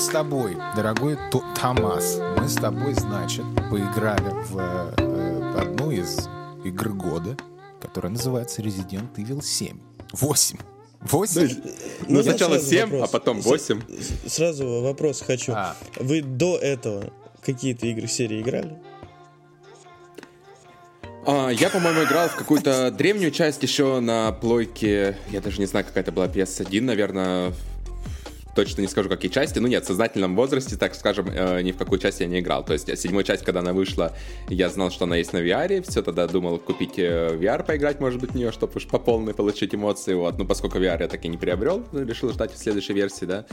с тобой, дорогой Т- Томас, мы с тобой, значит, поиграли в э, одну из игр года, которая называется Resident Evil 7. 8. 8? Ну, сначала сразу 7, вопрос. а потом С- 8. с- Сразу вопрос хочу. А. Вы до этого какие-то игры серии играли? А, я, по-моему, играл в какую-то древнюю часть еще на плойке. Я даже не знаю, какая это была PS1, наверное. Точно не скажу, какие части. Ну нет, в сознательном возрасте, так скажем, э, ни в какую часть я не играл. То есть седьмая часть, когда она вышла, я знал, что она есть на VR. Все тогда думал купить э, VR, поиграть, может быть, в нее, чтобы уж по полной получить эмоции. Вот. Ну, поскольку VR я так и не приобрел, решил ждать в следующей версии, да.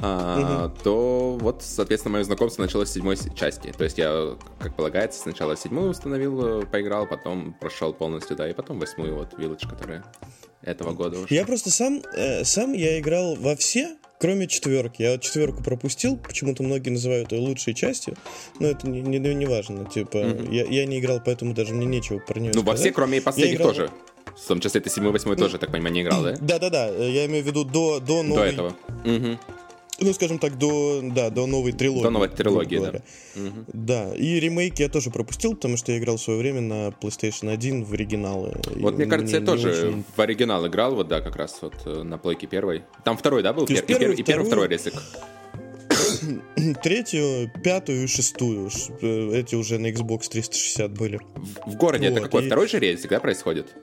А, то вот, соответственно, мое знакомство началось с седьмой части. То есть я, как полагается, сначала седьмую установил, э, поиграл, потом прошел полностью, да, и потом восьмую вот Village, которая этого года уже. Я просто сам, э, сам я играл во все, кроме четверки. Я четверку пропустил, почему-то многие называют ее лучшей частью, но это не, не, не важно. Типа, я, я не играл, поэтому даже мне нечего про нее Ну, во все, кроме и последних играл- тоже. В том числе ты седьмой, восьмой тоже, так понимаю, не играл, да? Да-да-да, я имею в виду до, до новой... До этого. Мгм. Ну, скажем так, до, да, до новой трилогии. До новой трилогии, да. Да, и ремейки я тоже пропустил, потому что я играл в свое время на PlayStation 1 в оригиналы. Вот И мне кажется, я тоже очень- в оригинал играл, вот да, как раз вот э, на плойке первой. Там второй, да, был? Пер- первый, пер- и первый, второй. ресик. Третью, пятую и шестую. э, Эти уже на Xbox 360 были. В городе это Вот, какой? и- Второй же ресик, да, происходит?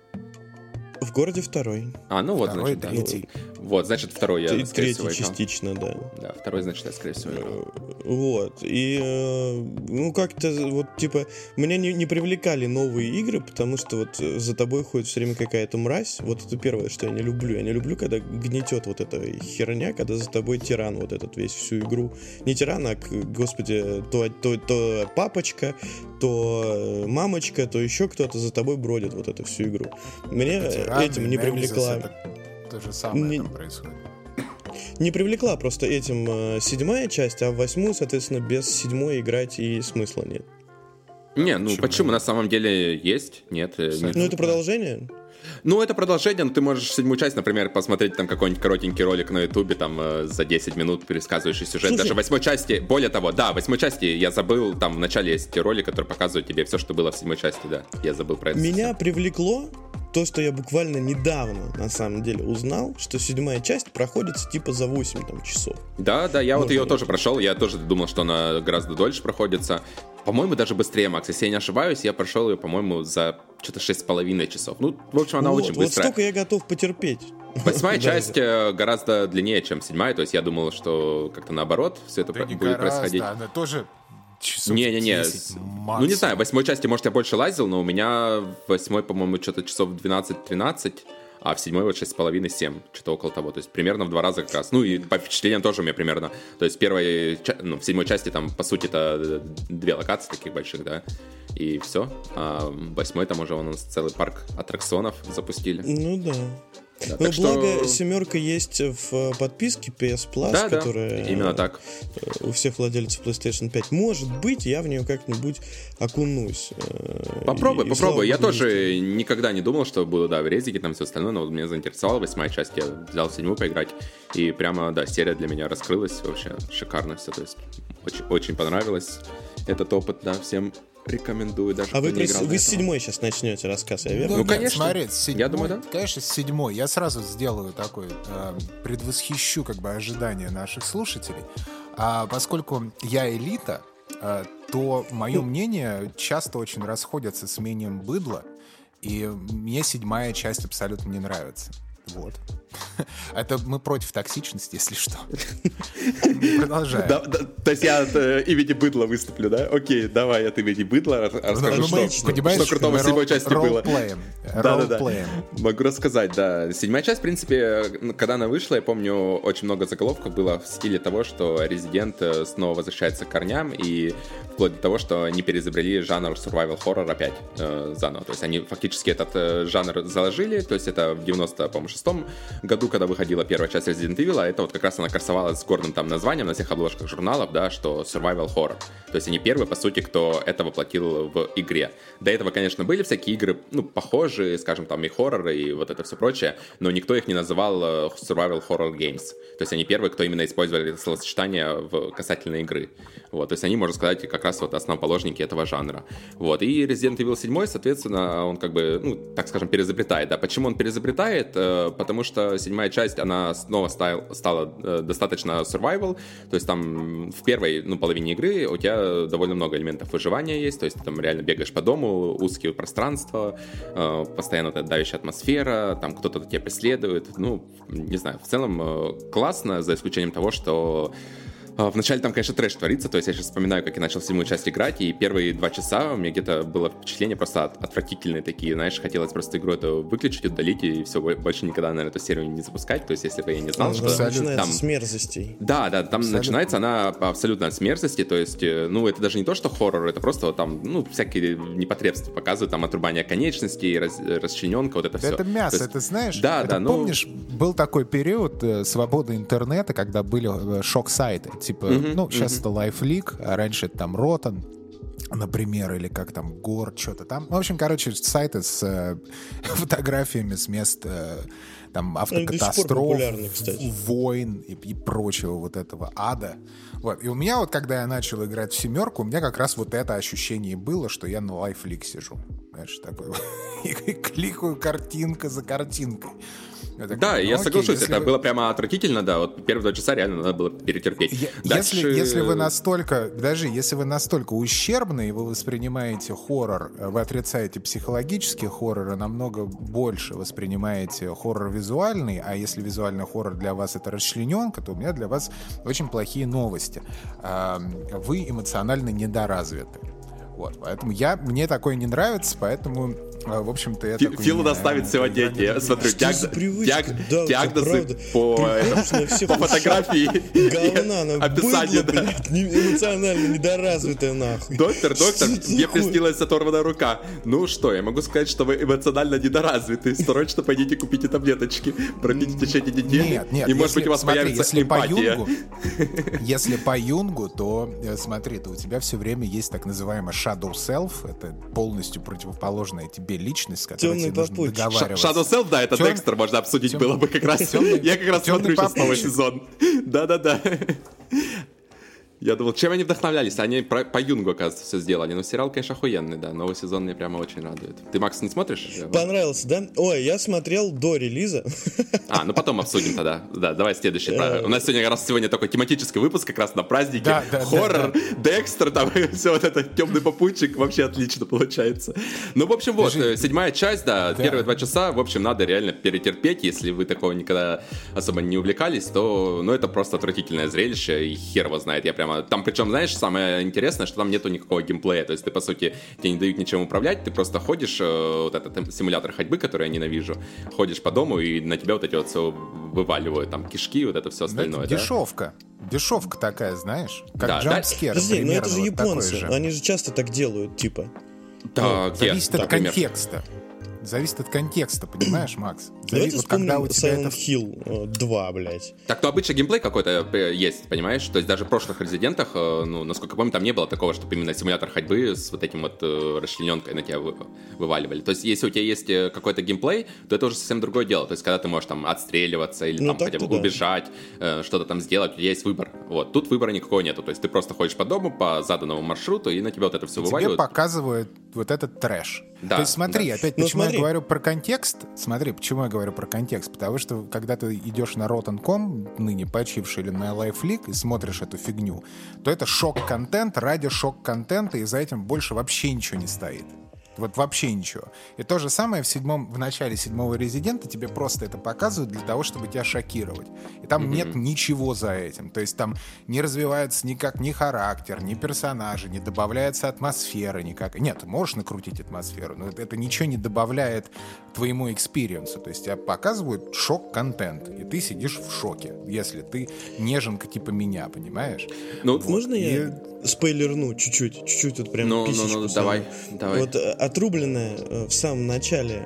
В городе второй. А, ну вот, Второй, значит, да. третий. Вот, значит, второй я, скорее третий всего, частично, да. Да, второй, значит, я, скорее всего, играл. Вот. И, э, ну, как-то, вот, типа, меня не, не привлекали новые игры, потому что вот э, за тобой ходит все время какая-то мразь. Вот это первое, что я не люблю. Я не люблю, когда гнетет вот эта херня, когда за тобой тиран вот этот весь всю игру. Не тиран, а, к- господи, то, то, то папочка, то э, мамочка, то еще кто-то за тобой бродит вот эту всю игру. Мне Тираны, этим не привлекла... это То же самое Не- там происходит. Не привлекла просто этим э, седьмая часть, а в восьмую, соответственно, без седьмой играть и смысла нет. Не, ну Почему? почему? На самом деле есть, нет. э, не- Ну, это продолжение? Ну, это продолжение, но ты можешь седьмую часть, например, посмотреть там какой-нибудь коротенький ролик на ютубе, там, э, за 10 минут пересказывающий сюжет. Слушай- Даже в восьмой части, более того, да, в восьмой части я забыл, там в начале есть ролик, который показывает тебе все, что было в седьмой части, да. Я забыл про это. Меня привлекло то, что я буквально недавно, на самом деле, узнал, что седьмая часть проходится типа за 8 там, часов. Да, да, я вот Можно ее тоже прошел, я тоже думал, что она гораздо дольше проходится. По-моему, даже быстрее, Макс. Если я не ошибаюсь, я прошел ее, по-моему, за что-то шесть с половиной часов. Ну, в общем, она вот, очень вот быстрая. столько я готов потерпеть. Восьмая Да, часть э, гораздо длиннее, чем седьмая, то есть я думал, что как-то наоборот все это Да будет происходить. она тоже часов Не-не-не, 10 с- ну не знаю, в восьмой части, может, я больше лазил, но у меня в восьмой, по-моему, что-то часов 12-13, а в седьмой вот 6,5-7, что-то около того, то есть примерно в два раза как раз. Ну и по впечатлениям тоже у меня примерно, то есть в первой, ну, в седьмой части там, по сути, это две локации таких больших, да, и все. А в восьмой там уже у нас целый парк аттракционов запустили. Ну да. Да, Ну, так что- благо, семерка есть в э, подписке PS Plus, Да, да, которая именно так. э, у всех владельцев PlayStation 5. Может быть, я в нее как-нибудь окунусь. э, Попробуй, и- и попробуй. слава Я тоже никогда не думал, что буду, да, в резике там все остальное, но вот меня заинтересовала восьмая часть. Я взял седьмую поиграть, и прямо, да, серия для меня раскрылась. Вообще шикарно все, то есть очень, очень понравилось этот опыт, да, всем рекомендую, даже А вы, до вы с седьмой сейчас начнете рассказ, я верно? Ну, нет, конечно. Смотри, с седьмой, Я думаю, да. Конечно, с седьмой. Я сразу сделаю такой, э, предвосхищу как бы ожидания наших слушателей. А поскольку я элита, э, то мое мнение часто очень расходятся с мнением быдла, и мне седьмая часть абсолютно не нравится. Вот. Это мы против токсичности, если что. Продолжаем. То есть я от э, имени быдла выступлю, да? Окей, давай от имени быдла рас- расскажу, Ну, что, что крутого в седьмой части было. Да-да-да. Могу рассказать, да. Седьмая часть, в принципе, ну, когда она вышла, я помню, очень много заголовков было в стиле того, что Резидент э, снова возвращается к корням, и вплоть до того, что они переизобрели жанр survival horror опять э, заново. То есть они фактически этот э, жанр заложили, то есть это в 96-м году, когда выходила первая часть Resident Evil, а это вот как раз она красовалась с гордым там названием на всех обложках журналов, да, что Survival Horror. То есть они первые, по сути, кто это воплотил в игре. До этого, конечно, были всякие игры, ну, похожие, скажем, там и хорроры, и вот это все прочее, но никто их не называл э, Survival Horror Games. То есть они первые, кто именно использовали это словосочетание в касательно игры. Вот, то есть они, можно сказать, как раз вот основоположники этого жанра. Вот, и Resident Evil 7, соответственно, он как бы, ну, так скажем, перезапретает, да. Почему он перезапретает? Э, потому что седьмая часть, она снова стала, стала э, достаточно survival, то есть там в первой, ну, половине игры у тебя довольно много элементов выживания есть, то есть ты там реально бегаешь по дому, узкие пространства, э, постоянно эта давящая атмосфера, там кто-то тебя преследует, ну, не знаю, в целом классно, за исключением того, что Вначале там, конечно, трэш творится, то есть я сейчас вспоминаю, как я начал седьмую часть играть, и первые два часа у меня где-то было впечатление просто отвратительные такие, знаешь, хотелось просто игру эту выключить, удалить, и все, больше никогда, наверное, эту серию не запускать, то есть если бы я не знал, что... Начинается там... с мерзостей. Да, да, там абсолютно. начинается она абсолютно с мерзости, то есть, э, ну, это даже не то, что хоррор, это просто там, ну, всякие непотребства показывают, там отрубание конечностей, раз, расчлененка, вот это все. Это мясо, есть... это знаешь, да, это, да, ну... помнишь, был такой период э, свободы интернета, когда были э, шок-сайты, типа, mm-hmm, ну, сейчас mm-hmm. это LifeLeak, а раньше это там Rotten, например, или как там Гор, что-то там. В общем, короче, сайты с э, фотографиями с мест э, там автокатастроф, войн и, и прочего вот этого ада. Вот. И у меня вот, когда я начал играть в семерку, у меня как раз вот это ощущение было, что я на LifeLeak сижу. Знаешь, такой и кликаю картинка за картинкой. Я такой, да, ну, я окей, соглашусь, это вы... было прямо отвратительно, да, вот первые два часа реально надо было перетерпеть. Я, Дальше... если, если вы настолько, даже если вы настолько ущербны, и вы воспринимаете хоррор, вы отрицаете психологический хоррор, и намного больше воспринимаете хоррор визуальный, а если визуальный хоррор для вас это расчлененка, то у меня для вас очень плохие новости. Вы эмоционально недоразвиты. Вот, поэтому я, мне такое не нравится, поэтому а, в общем-то, Фи- Фил доставит сегодня, я смотрю, диагнозы по, по фотографии Говна, описание. эмоционально недоразвитая, нахуй. Доктор, доктор, мне приснилась оторванная рука. Ну что, я могу сказать, что вы эмоционально недоразвиты. Срочно пойдите купите таблеточки, пропейте в течение недели. Нет, нет, и может быть у вас появится эмпатия. Если по Юнгу, то э, смотри, то у тебя все время есть так называемый shadow self, это полностью противоположная тебе тебе личность, с которой Темный тебе нужно договариваться. Shadow Self, да, это Тем... Декстер можно обсудить Тем... было бы как раз. Темный... Я как раз Темный смотрю попутчик. сейчас новый сезон. Да-да-да. Я думал, чем они вдохновлялись? Они про, по Юнгу, оказывается, все сделали. Но сериал, конечно, охуенный, да. Новый сезон мне прямо очень радует. Ты, Макс, не смотришь? Понравился, да? Ой, я смотрел до релиза. А, ну потом обсудим тогда. Да, давай следующий. У нас сегодня как раз сегодня такой тематический выпуск, как раз на празднике. Хоррор, Декстер, там все вот это, темный попутчик. Вообще отлично получается. Ну, в общем, вот, э, седьмая часть, да, первые два часа, в общем, надо реально перетерпеть. Если вы такого никогда особо не увлекались, то, ну, это просто отвратительное зрелище, и хер его знает. Я прям прямо. Там причем, знаешь, самое интересное, что там нету никакого геймплея. То есть ты, по сути, тебе не дают ничем управлять, ты просто ходишь, э, вот этот симулятор ходьбы, который я ненавижу, ходишь по дому, и на тебя вот эти вот все вываливают, там кишки, вот это все остальное. Это дешевка. Да? Дешевка такая, знаешь, как да, джампскер. Да. Подожди, но это же японцы, же. они же часто так делают, типа. Да, ну, зависит от контекста зависит от контекста, понимаешь, Макс? Зави... Вот когда у тебя Silent это... Hill 2, э, блядь. Так, то обычно геймплей какой-то э, есть, понимаешь? То есть даже в прошлых резидентах, э, ну, насколько я помню, там не было такого, чтобы именно симулятор ходьбы с вот этим вот расчлененкой на тебя вываливали. То есть если у тебя есть какой-то геймплей, то это уже совсем другое дело. То есть когда ты можешь там отстреливаться или ну, там хотя бы да. убежать, что-то там сделать, у тебя есть выбор. Вот. Тут выбора никакого нету. То есть ты просто ходишь по дому по заданному маршруту, и на тебя вот это все и вываливают. Тебе показывают вот этот трэш. Да, То есть смотри, да. опять, ну, почему смотри. Я говорю про контекст? Смотри, почему я говорю про контекст? Потому что когда ты идешь на Rotten.com, ныне почивший, или на LifeLeak, и смотришь эту фигню, то это шок-контент ради шок-контента, и за этим больше вообще ничего не стоит. Вот вообще ничего. И то же самое в седьмом, в начале седьмого резидента тебе просто это показывают для того, чтобы тебя шокировать. И там mm-hmm. нет ничего за этим. То есть там не развивается никак ни характер, ни персонажи, не добавляется атмосфера никак. Нет, можешь накрутить атмосферу, но это, ничего не добавляет твоему experience у. То есть тебя показывают шок-контент, и ты сидишь в шоке, если ты неженка типа меня, понимаешь? Ну, вот. можно и... спойлерну чуть-чуть, чуть-чуть вот прям Ну, ну, ну, давай, давай. Вот э, отрубленная э, в самом начале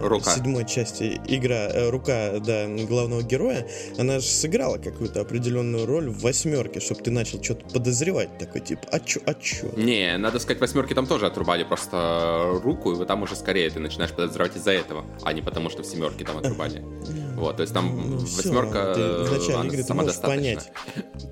э, Рука. седьмой части игра, рука, да, главного героя, она же сыграла какую-то определенную роль в восьмерке, чтобы ты начал что-то подозревать, такой типа, а чё, а чё? Не, надо сказать, восьмерки там тоже отрубали просто руку, и вот там уже скорее ты начинаешь подозревать из-за этого, а не потому, что в семерке там отрубали. Вот, то есть там Ну, восьмерка ты в начале она игры ты можешь понять.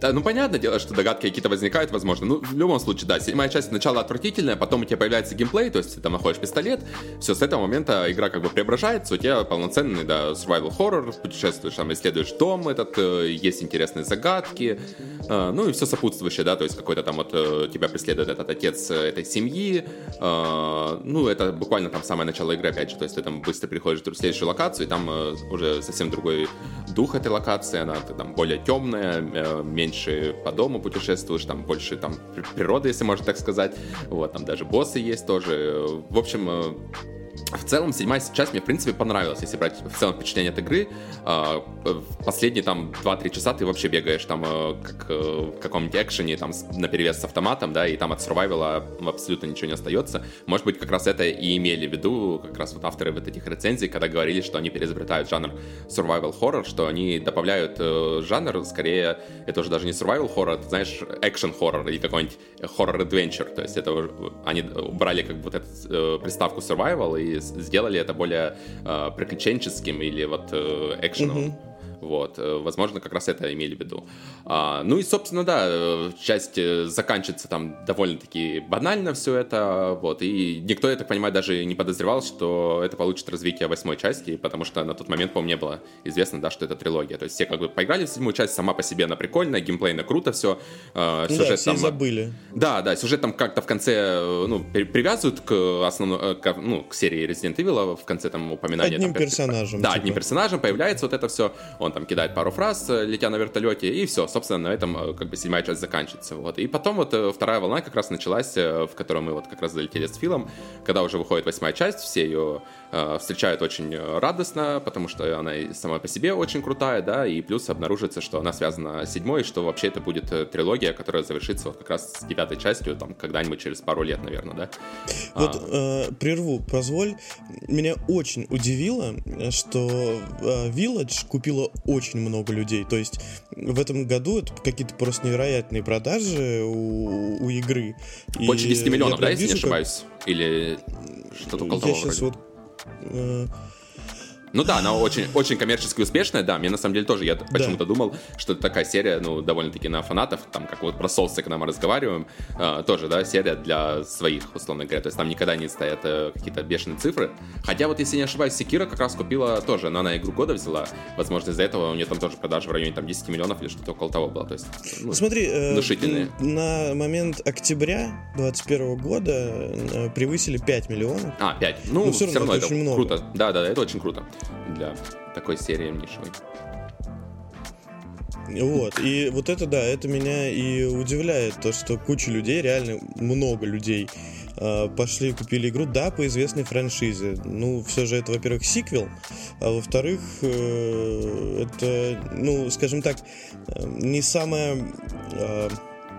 Да, ну понятное дело, что догадки какие-то возникают, возможно. Ну, в любом случае, да, седьмая часть сначала отвратительная, потом у тебя появляется геймплей, то есть ты там находишь пистолет, все, с этого момента игра как бы преображается, у тебя полноценный, да, survival horror, путешествуешь там, исследуешь дом этот, э, есть интересные загадки, э, ну и все сопутствующее, да, то есть какой-то там вот э, тебя преследует этот отец этой семьи, ну это буквально там самое начало игры, опять же, то есть ты там быстро переходишь в следующую локацию, и там уже совсем другой дух этой локации, она там более темная, э, меньше по дому путешествуешь, там больше там при- природы, если можно так сказать, вот, там даже боссы есть тоже, в общем, э, в целом, седьмая часть мне, в принципе, понравилась, если брать в целом впечатление от игры. А, Последние там 2-3 часа ты вообще бегаешь там э, как э, в каком-нибудь экшене, там на перевес с автоматом, да, и там от сурвайвала абсолютно ничего не остается. Может быть, как раз это и имели в виду как раз вот авторы вот этих рецензий, когда говорили, что они переизобретают жанр survival horror, что они добавляют э, жанр, скорее, это уже даже не survival horror, это, знаешь, action horror или какой-нибудь horror adventure, то есть это они убрали как бы вот эту приставку survival и сделали это более э, приключенческим или вот э, экшеновым. Вот, э, возможно, как раз это имели в виду. А, ну и, собственно, да, э, часть э, заканчивается там довольно-таки банально все это, вот, и никто, я так понимаю, даже не подозревал, что это получит развитие восьмой части, потому что на тот момент, по-моему, не было известно, да, что это трилогия. То есть все как бы поиграли в седьмую часть, сама по себе она прикольная, геймплейно круто все, Ну да, сюжет все там... забыли. Да, да, сюжет там как-то в конце, э, ну, при- привязывают к основной, э, к, ну, к серии Resident Evil, в конце там упоминания. Одним там, перс- персонажем, Да, типа. одним персонажем появляется вот это все, он там кидает пару фраз, э, летя на вертолете, и все, собственно, на этом э, как бы седьмая часть заканчивается. Вот. И потом вот э, вторая волна как раз началась, в которой мы вот как раз залетели с Филом, когда уже выходит восьмая часть, все ее встречают очень э, радостно, потому что она и сама по себе очень крутая, да, и плюс обнаруживается, что она связана с седьмой, и что вообще это будет э, трилогия, которая завершится вот как раз с девятой частью, там, когда-нибудь через пару лет, наверное, да. Вот А, э, прерву, позволь. Меня очень удивило, э, что э, Village купила очень много людей. То есть в этом году это какие-то просто невероятные продажи у, у игры. И больше 10 я миллионов, да, прям если не вижу, как- ошибаюсь? Или что-то около того сейчас вроде. вот э, Ну да, она очень, очень коммерчески успешная, да, мне на самом деле тоже, я почему-то думал, что это такая серия, ну, довольно-таки на фанатов, там, как вот про соусы, когда мы разговариваем, э, тоже, да, серия для своих, условно говоря, то есть там никогда не стоят э, какие-то бешеные цифры, хотя вот, если не ошибаюсь, Секира как раз купила тоже, но она игру года взяла, возможно, из-за этого у нее там тоже продажи в районе там 10 миллионов или что-то около того было, то есть, ну, Смотри, э, внушительные. на момент октября 2021 года э, превысили 5 миллионов. А, 5. Ну, Но все равно, равно это это очень много. круто. Да, да, это очень круто для такой серии нишевой. Вот, и вот это, да, это меня и удивляет, то, что куча людей, реально много людей э, пошли и купили игру, да, по известной франшизе. Ну, все же это, во-первых, сиквел, а во-вторых, э, это, ну, скажем так, э, не самая э,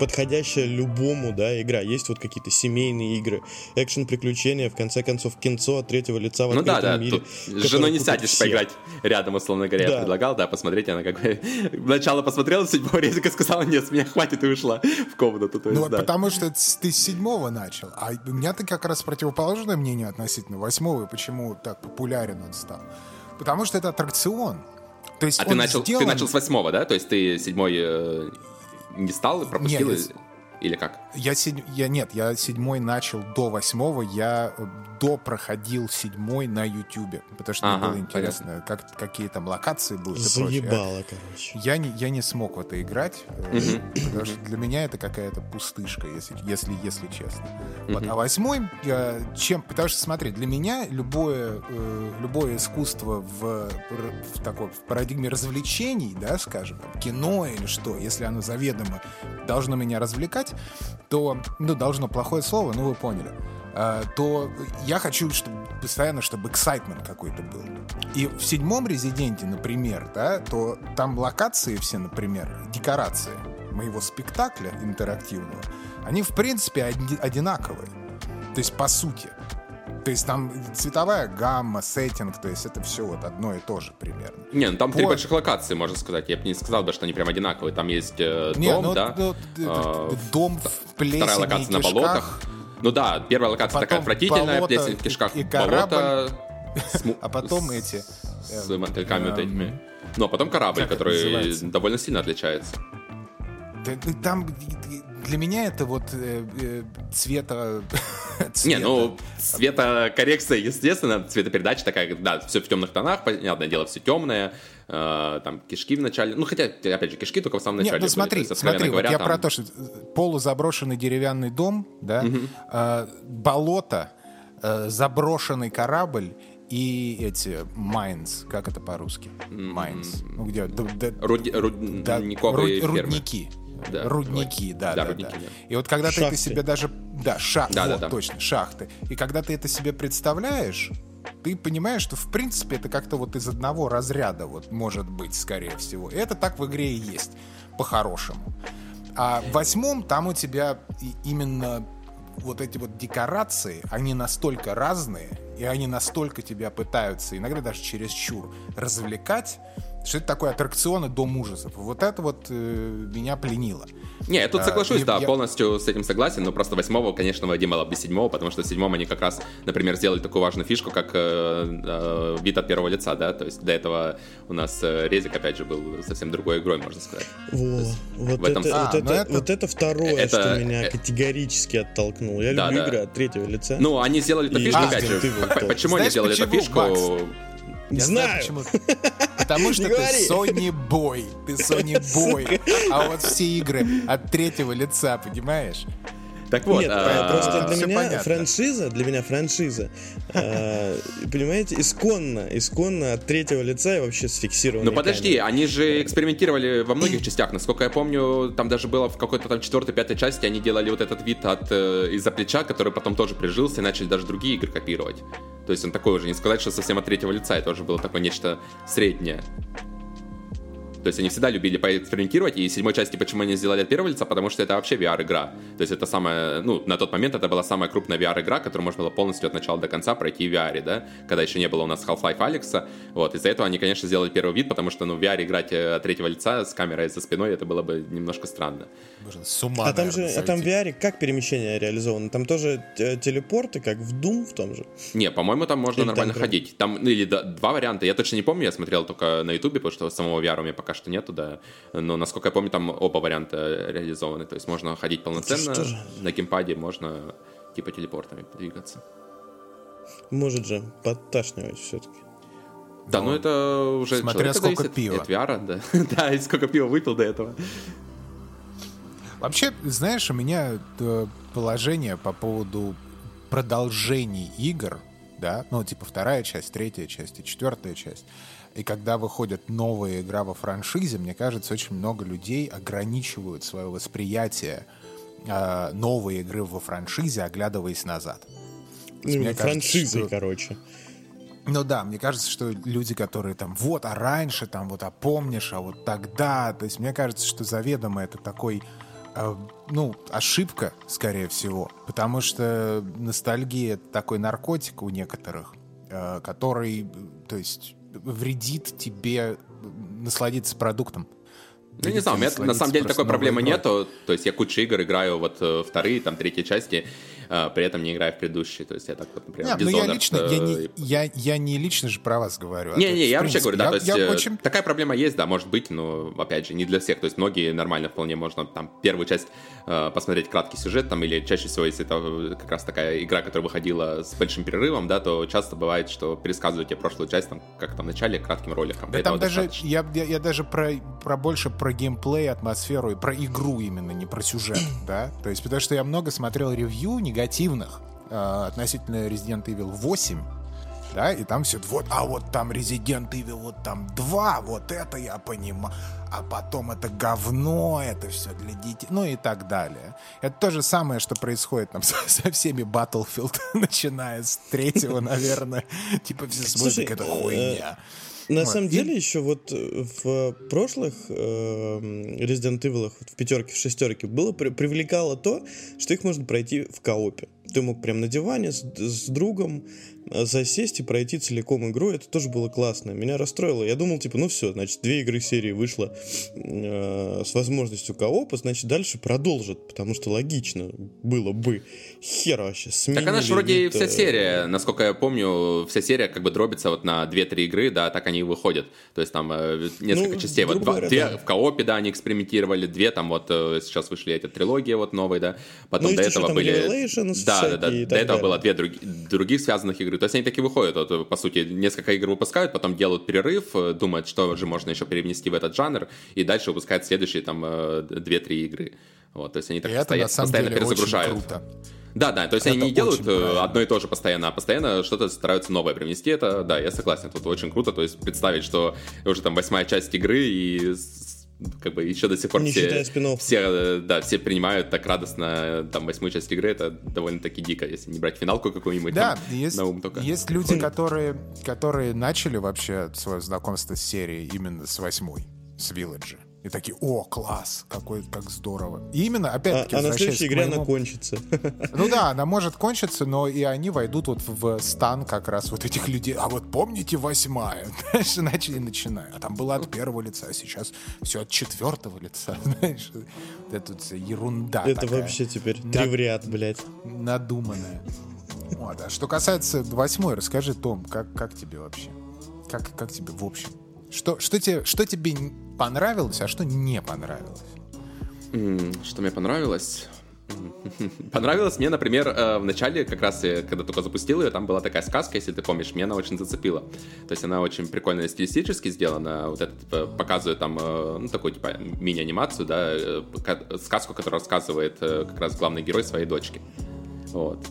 подходящая любому, да, игра. Есть вот какие-то семейные игры, экшен-приключения, в конце концов, кинцо от третьего лица в Ну да, открытом да, мире. тут с женой не сядешь все. поиграть рядом, условно говоря, я Да. предлагал, да, посмотреть, она как бы сначала посмотрела седьмого резика, сказала, нет, с меня хватит, и ушла в комнату, то есть, Ну, да. потому что ты с седьмого начал. А у меня-то как раз противоположное мнение относительно восьмого, и почему так популярен он стал. Потому что это аттракцион. То есть А ты он начал, сделан- ты начал с восьмого, да? То есть ты седьмой э, не стал и пропустил? Не, или- как? Я, седь- я нет, я седьмой начал до восьмого, я э, до проходил седьмой на Ютубе, потому что Ага, мне было интересно, как, какие там локации будут и прочее. Заебало, короче. Я не, я не смог в это играть, э, потому что для меня это какая-то пустышка, если, если, если честно. Вот, а восьмой, я чем, потому что смотри, для меня любое, э, любое искусство в, в такой в парадигме развлечений, да, скажем, кино или что, если оно заведомо должно меня развлекать, то, ну, должно плохое слово, ну, вы поняли а, то я хочу, чтобы постоянно, чтобы excitement какой-то был. И в седьмом резиденте, например, да, то там локации все, например, декорации. моего спектакля интерактивного, они в принципе одинаковые. То есть по сути. То есть там цветовая гамма, сеттинг, то есть это все вот одно и то же примерно. Не, ну там По... три больших локации, можно сказать. Я бы не сказал бы, что они прям одинаковые. Там есть э, не, дом, ну, да? Ну, э, дом в плесени Вторая локация на болотах. Ну да, первая локация Потом такая отвратительная, болото, плесень в кишках, и, и болото. А потом эти... С мотыльками вот этими. Ну, а потом корабль, который довольно сильно отличается. Там для меня это вот э, э, цвета... Не, ну, цветокоррекция, естественно, цветопередача такая, да, все в темных тонах, понятное дело, все темное, э, там кишки в начале, ну, хотя, опять же, кишки только в самом начале Нет, ну, смотри, были, есть, смотри, говоря, вот я там... про то, что полузаброшенный деревянный дом, да, угу. э, болото, э, заброшенный корабль и эти mines, как это по-русски? Mines. Ну где? Руд, руд, да, руд, рудники. Да, рудники, да, да, да, рудники, да. да. И вот когда шахты. ты это себе даже, да, ша... да, вот, да, да. точно, шахты. И когда ты это себе представляешь, ты понимаешь, что в принципе это как-то вот из одного разряда вот может быть, скорее всего. И это так в игре и есть, по-хорошему. А в восьмом там у тебя именно вот эти вот декорации, они настолько разные, и они настолько тебя пытаются, иногда даже через чур, развлекать, что это такое аттракционы дом ужасов. Вот это вот э, меня пленило. Не, я тут соглашусь, а, да, я... полностью с этим согласен, но просто восьмого, конечно, Вадим бы седьмого, потому что в седьмом они как раз, например, сделали такую важную фишку, как э, э, вид от первого лица, да, то есть до этого у нас э, Резик, опять же, был совсем другой игрой, можно сказать. Во, вот, в этом... это, а, вот, это, это... вот это второе, это... что меня э, категорически оттолкнуло. Я да, люблю да. игры от третьего лица. Ну, они сделали эту фишку, опять же, почему они сделали эту фишку? Я знаю. знаю почему. Потому что ты Sony Boy. Ты Sony Boy. А вот все игры от третьего лица, понимаешь? Так вот, Нет, а... просто для меня понятно. франшиза, для меня франшиза, э, понимаете, исконно, исконно от третьего лица и вообще сфиксирована. Ну подожди, камерой. они же экспериментировали во многих частях. Насколько я помню, там даже было в какой-то там четвертой, пятой части, они делали вот этот вид от э, из-за плеча, который потом тоже прижился, и начали даже другие игры копировать. То есть он такой уже, не сказать, что совсем от третьего лица, это уже было такое нечто среднее. То есть они всегда любили поэкспериментировать, и седьмой части почему они сделали от первого лица, потому что это вообще VR-игра. То есть это самая, ну, на тот момент это была самая крупная VR-игра, которую можно было полностью от начала до конца пройти в VR, да, когда еще не было у нас Half-Life Алекса. Вот, из-за этого они, конечно, сделали первый вид, потому что, ну, в VR играть э, от третьего лица с камерой за спиной, это было бы немножко странно. Боже, с ума, а там же, а там в VR как перемещение реализовано? Там тоже телепорты, как в Doom в том же? Не, по-моему, там можно или нормально там... ходить. Там, ну, или да, два варианта, я точно не помню, я смотрел только на Ютубе, потому что самого VR у меня пока что нету, да. Но, насколько я помню, там оба варианта реализованы. То есть можно ходить полноценно на геймпаде, можно типа телепортами двигаться. Может же подташнивать все-таки. Да, ну, ну это уже Смотря сколько пива. От VR, да. да, и сколько пива выпил до этого. Вообще, знаешь, у меня э, положение по поводу продолжений игр, да, ну, типа вторая часть, третья часть и четвертая часть. И когда выходит новая игра во франшизе, мне кажется, очень много людей ограничивают свое восприятие э, новой игры во франшизе, оглядываясь назад. Ну, мне франшизы, что... короче. Ну да, мне кажется, что люди, которые там, вот, а раньше, там, вот, а помнишь, а вот тогда, то есть мне кажется, что заведомо это такой, э, ну, ошибка, скорее всего, потому что ностальгия — это такой наркотик у некоторых, э, который, то есть вредит тебе насладиться продуктом. Ну, не знаю, у меня на самом деле такой проблемы игрой. нету. То есть я кучу игр играю вот э, вторые, там, третьи части, при этом не играю в предыдущие. То есть я так вот, например, Нет, ну я лично, я, не, я, я не лично же про вас говорю. Не, а не, я вообще говорю, да, я, то есть я очень... такая проблема есть, да, может быть, но, опять же, не для всех. То есть многие нормально вполне можно там первую часть э, посмотреть краткий сюжет, там, или чаще всего, если это как раз такая игра, которая выходила с большим перерывом, да, то часто бывает, что пересказывают тебе прошлую часть, там, как там в начале, кратким роликом. Да там даже, я, я, я даже про, про больше про геймплей, атмосферу и про игру именно, не про сюжет, да, то есть потому что я много смотрел ревью негативных, э, относительно Resident Evil 8, да, и там все, вот, а вот там Resident Evil, вот там 2, вот это я понимаю, а потом это говно, это все для детей, ну и так далее. Это то же самое, что происходит там со, со всеми Battlefield, начиная с третьего, наверное, типа все смотрят, это хуйня. На вот. самом деле, еще вот в прошлых э, Resident Evil, в пятерке, в шестерке, было привлекало то, что их можно пройти в коопе. Ты мог прям на диване с, с другом э, засесть и пройти целиком игру. Это тоже было классно. Меня расстроило. Я думал, типа, ну все, значит, две игры серии вышло э, с возможностью коопа, значит, дальше продолжат, потому что логично было бы. Хер вообще, Так она же вроде вид, вся серия, насколько я помню, вся серия как бы дробится вот на 2-3 игры, да, так они и выходят. То есть там э, несколько ну, частей. Вот два, говоря, две да. в коопе, да, они экспериментировали, две там вот э, сейчас вышли эти трилогии вот новые, да. Потом ну, до этого были... Да, да, да. До этого далее. было две друг, других связанных игры. То есть они такие выходят, вот, по сути, несколько игр выпускают, потом делают перерыв, э, думают, что же можно еще перенести в этот жанр, и дальше выпускают следующие там 2-3 игры. Вот, то есть они так и постоянно, это, постоянно деле, перезагружают. Круто. Да, да, то есть это они не делают правильно. одно и то же постоянно, а постоянно что-то стараются новое привнести. Это, да, я согласен, тут очень круто. То есть представить, что уже там восьмая часть игры и как бы еще до сих пор не все, все, да, все принимают так радостно там восьмую часть игры, это довольно-таки дико, если не брать финалку какую-нибудь. Да, там, есть, на ум только. есть люди, которые, которые начали вообще свое знакомство с серией именно с восьмой, с Вилладжа. И такие, о, класс, какой, как здорово. И именно, опять-таки, а, а на следующей игре моему... она кончится. Ну да, она может кончиться, но и они войдут вот в стан как раз вот этих людей. А вот помните восьмая? Знаешь, начали начинают. А там было от первого лица, а сейчас все от четвертого лица. Знаешь, это тут ерунда Это такая. вообще теперь три в ряд, блядь. Надуманная. Вот. А что касается восьмой, расскажи, Том, как, как тебе вообще? Как, как тебе в общем? Что, что, тебе, что тебе понравилось, а что не понравилось? Что мне понравилось? Понравилось мне, например, э, в начале, как раз я, когда только запустил ее, там была такая сказка, если ты помнишь, меня она очень зацепила. То есть она очень прикольно стилистически сделана, вот это типа, показывает там, э, ну, такую, типа, мини-анимацию, да, э, сказку, которая рассказывает как раз главный герой своей дочки. Вот.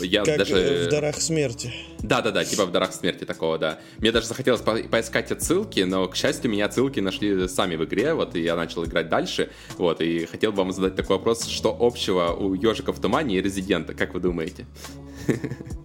Я как даже... в «Дарах смерти». Да-да-да, типа в «Дарах смерти» такого, да. Мне даже захотелось по поискать отсылки, но, к счастью, меня отсылки нашли сами в игре, вот, и я начал играть дальше, вот, и хотел бы вам задать такой вопрос, что общего у «Ежика в тумане» и «Резидента», как вы думаете?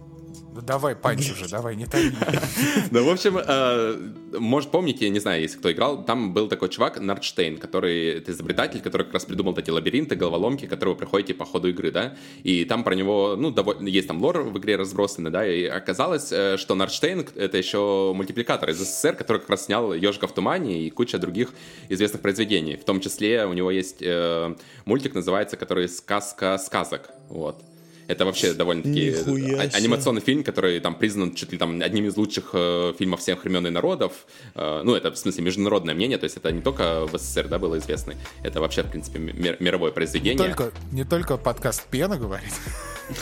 Давай, панч уже, давай, не томи. Ну, в общем, э, может, помните, не знаю, если кто играл, там был такой чувак, Нардштейн, который, это изобретатель, который как раз придумал эти лабиринты, головоломки, которые вы проходите по ходу игры, да, и там про него, ну, довольно, есть там лор в игре разбросанный, да, и оказалось, э, что Нардштейн — это еще мультипликатор из СССР, который как раз снял «Ежика в тумане» и куча других известных произведений. В том числе у него есть э, мультик, называется, который «Сказка сказок», вот. Это вообще довольно-таки а- анимационный фильм, который там признан чуть ли там одним из лучших э, фильмов всех времен и народов. Э, ну, это в смысле международное мнение, то есть это не только в СССР, да, было известно, это вообще, в принципе, мир, мировое произведение. Не только, не только подкаст Пена говорит.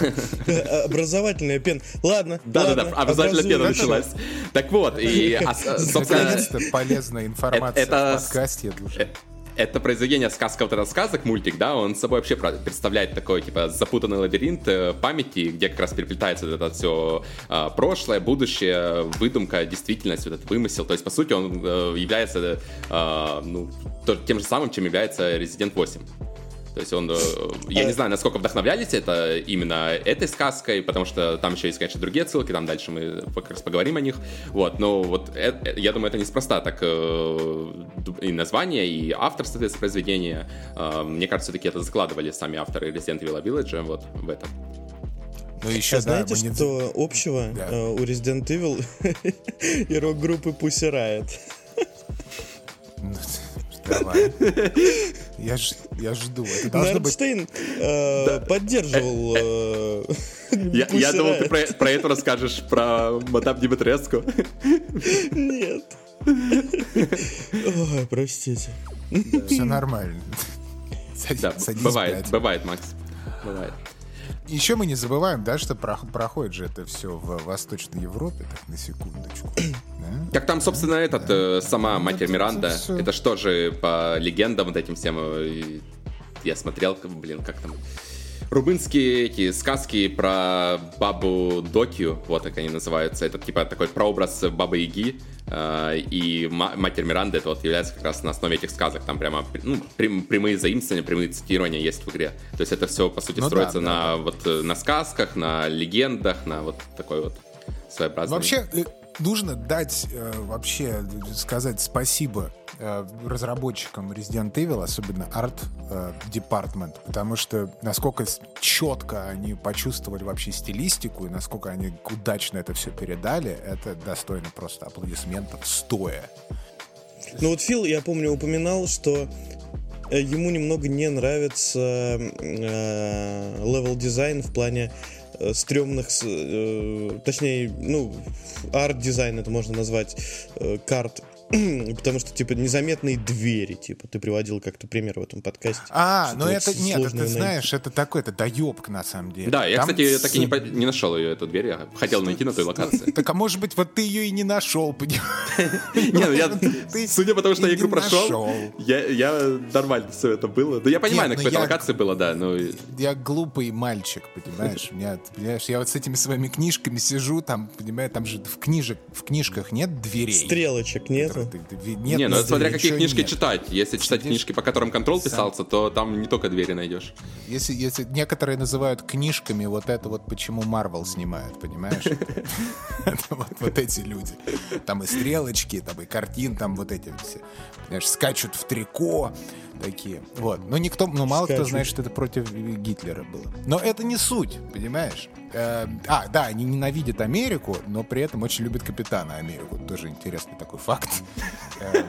Образовательная пена. Ладно. Да-да-да, образовательная пена началась. Так вот, и, а, собственно... полезная информация в подкасте. Это произведение «Сказка вот рассказок», мультик, да, он собой вообще представляет такой, типа, запутанный лабиринт э, памяти, где как раз переплетается вот это все э, прошлое, будущее, выдумка, действительность, вот этот вымысел. То есть, по сути, он э, является, э, ну, тем же самым, чем является Resident 8. То есть он, э, я не знаю, насколько вдохновлялись это именно этой сказкой, потому что там еще есть, конечно, другие ссылки, там дальше мы как раз поговорим о них. Вот, но вот это, я думаю, это неспроста так э, и название, и автор, соответственно, произведения. Э, мне кажется, все-таки это закладывали сами авторы Resident Evil Village вот в этом. Ну, еще, а да, знаете, не... что общего да. у Resident Evil и рок-группы Pussy Riot? Давай. Я, ж, я жду. Это должно Нордштейн быть... э, да. поддерживал... Э, я, я думал, ты про, про это расскажешь, про мадам Димитреску. Нет. Ой, простите. Да, все нормально. Садись, да, садись бывает, бывает, Макс. Бывает. Еще мы не забываем, да, что проходит же это все в Восточной Европе, так на секундочку. Да? Так там, собственно, этот, да. э, сама ну, Матерь Миранда, это, это что же по легендам вот этим всем, э, я смотрел, блин, как там, румынские эти сказки про бабу Докию, вот как они называются. Это типа такой прообраз бабы Яги. Э, и Матерь Миранда это вот является как раз на основе этих сказок. Там прямо ну, прямые заимствования, прямые цитирования есть в игре. То есть это все, по сути, ну, строится да, на, да. Вот, на сказках, на легендах, на вот такой вот своеобразный... Вообще, э, нужно дать э, вообще сказать спасибо э, разработчикам Resident Evil, особенно Art э, Department, потому что насколько четко они почувствовали вообще стилистику и насколько они удачно это все передали, это достойно просто аплодисментов стоя. Ну вот Фил, я помню, упоминал, что э, ему немного не нравится э, level design в плане э, стрёмных, э, точнее, ну, арт-дизайн это можно назвать, э, карт Потому что, типа, незаметные двери, типа, ты приводил как-то пример в этом подкасте. А, ну это, нет, это, ты знаешь, это такой, это доебка, на самом деле. Да, я, Там кстати, с... так и не, не нашел ее, эту дверь, я хотел найти на той локации. Так, а может быть, вот ты ее и не нашел, понимаешь? Не, ну я, судя по тому, что я игру прошел, я нормально все это было. Да я понимаю, на какой-то локации было, да. Я глупый мальчик, понимаешь? Понимаешь, я вот с этими своими книжками сижу, там, понимаешь, там же в книжек, в книжках нет дверей. Стрелочек нет ты, ты, нет, не, ну это смотря какие книжки нет. читать. Если читать Сидишь книжки, по которым контроль сам... писался, то там не только двери найдешь. Если, если некоторые называют книжками, вот это вот почему Марвел снимает, понимаешь? Вот эти люди. Там и стрелочки, там и картин, там вот эти все. Знаешь, скачут в трико такие. Вот. Но никто, ну мало кто знает, что это против Гитлера было. Но это не суть, понимаешь? Э, а, да, они ненавидят Америку, но при этом очень любят Капитана Америку. Тоже интересный такой факт. Эм,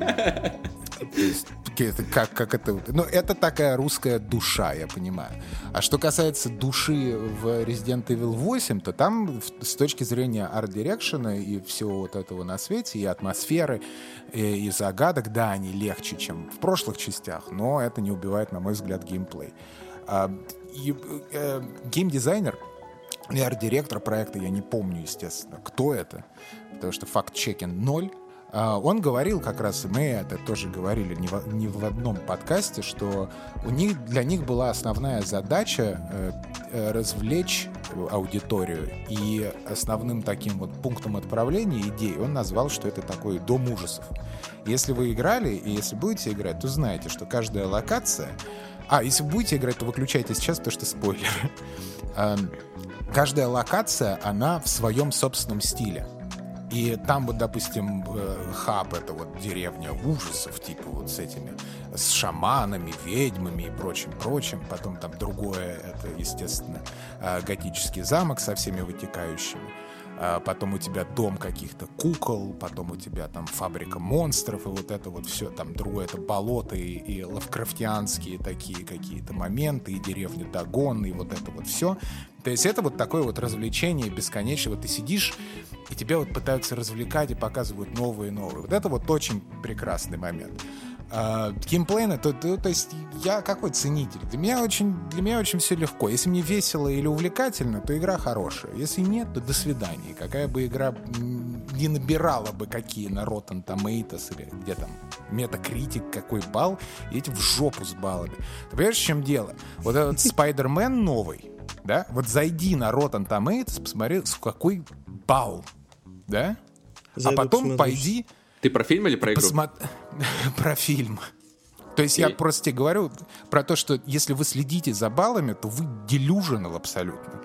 как, как это... Ну, это такая русская душа, я понимаю. А что касается души в Resident Evil 8, то там с точки зрения арт-дирекшена и всего вот этого на свете, и атмосферы, и, и загадок, да, они легче, чем в прошлых частях, но это не убивает, на мой взгляд, геймплей. А, и, э, геймдизайнер и арт-директор проекта, я не помню, естественно, кто это, потому что факт-чекин ноль, а, он говорил как раз, и мы это тоже говорили не в, не в одном подкасте, что у них, для них была основная задача э, э, развлечь аудиторию. И основным таким вот пунктом отправления идей он назвал, что это такой дом ужасов. Если вы играли, и если будете играть, то знаете, что каждая локация... А, если будете играть, то выключайте сейчас, потому что спойлер. Каждая локация, она в своем собственном стиле. И там вот, допустим, э, хаб — это вот деревня ужасов, типа вот с этими, с шаманами, ведьмами и прочим-прочим. Потом там другое — это, естественно, э, готический замок со всеми вытекающими. А потом у тебя дом каких-то кукол, потом у тебя там фабрика монстров, и вот это вот все, там другое, это болото и, и лавкрафтианские такие какие-то моменты, и деревня Дагон, и вот это вот все. То есть это вот такое вот развлечение бесконечное. Вот ты сидишь, и тебя вот пытаются развлекать и показывают новые и новые. Вот это вот очень прекрасный момент. А, геймплейно, то, то, то есть я какой ценитель? Для меня очень, для меня очень все легко. Если мне весело или увлекательно, то игра хорошая. Если нет, то до свидания. Какая бы игра не набирала бы какие на Rotten Tomatoes или где там Metacritic, какой балл, и эти в жопу с баллами. Ты понимаешь, в чем дело? Вот этот Spider-Man новый, да? Вот зайди на Rotten Tomatoes, посмотри, с какой балл, да? Зайду, а потом посмотришь. пойди... Ты про фильм или про игру? Посмо... про фильм. То есть и... я просто тебе говорю про то, что если вы следите за баллами, то вы делюжинал абсолютно.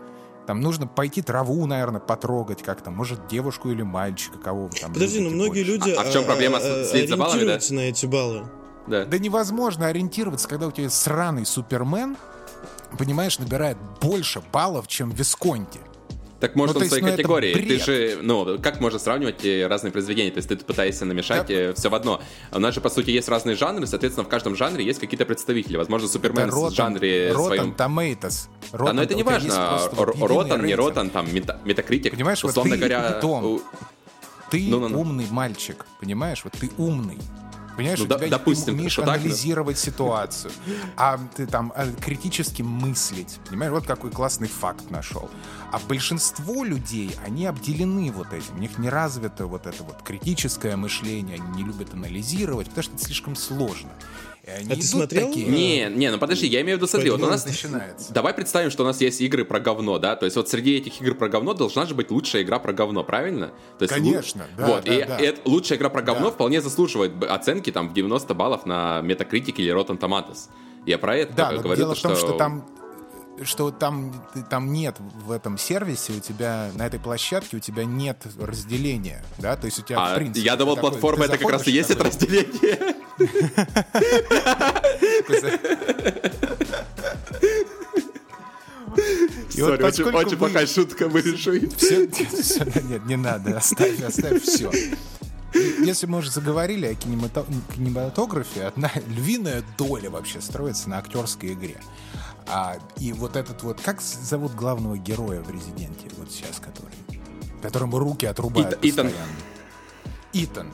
Там нужно пойти траву, наверное, потрогать как-то. Может, девушку или мальчика, кого вы там Подожди, ну многие больше. люди а, а в чем проблема а, следить за баллами, да? на эти баллы. Да. да невозможно ориентироваться, когда у тебя сраный Супермен, понимаешь, набирает больше баллов, чем Висконти. Так может ну, в своей ну, категории. Ты же, ну, как можно сравнивать разные произведения? То есть ты пытаешься намешать да. все в одно. У нас же, по сути, есть разные жанры, соответственно, в каждом жанре есть какие-то представители. Возможно, Супермен в жанре Rotten своем... Tomatoes. Rotten, да, но это не важно. Ротан, не Ротан, там, метакритик. Понимаешь, условно вот ты, говоря... Том, ты ну, ну, ну. умный мальчик, понимаешь? Вот ты умный. Понимаешь, ну, у да, тебя допустим, умеешь что анализировать так, ситуацию, а ты там а, критически мыслить. Понимаешь, вот какой классный факт нашел. А большинство людей, они обделены вот этим. У них не развито вот это вот критическое мышление, они не любят анализировать, потому что это слишком сложно. А ты смотрел? Такие... Не, не, ну подожди, я имею в виду, смотри, вот у нас... Начинается. Давай представим, что у нас есть игры про говно, да? То есть вот среди этих игр про говно должна же быть лучшая игра про говно, правильно? То есть Конечно, лу... да, Вот, да, и, да. и лучшая игра про говно да. вполне заслуживает оценки там в 90 баллов на Metacritic или Rotten Tomatoes. Я про это да, говорю. Дело то, в том, что... что там что там, там нет в этом сервисе у тебя, на этой площадке у тебя нет разделения, да, то есть у тебя, А, в принципе... я думал, такой- платформа ты это как раз и есть это такой, разделение. И вот Сори, очень, очень вы- плохая шутка, вырежу. Всё- всё- нет, не надо, оставь, оставь все. Если мы уже заговорили о кинемато- кинематографе, одна львиная доля вообще строится на актерской игре. А, и вот этот вот, как зовут главного героя в Резиденте, вот сейчас, который, которому руки отрубают Ит- Итан. постоянно? Итан.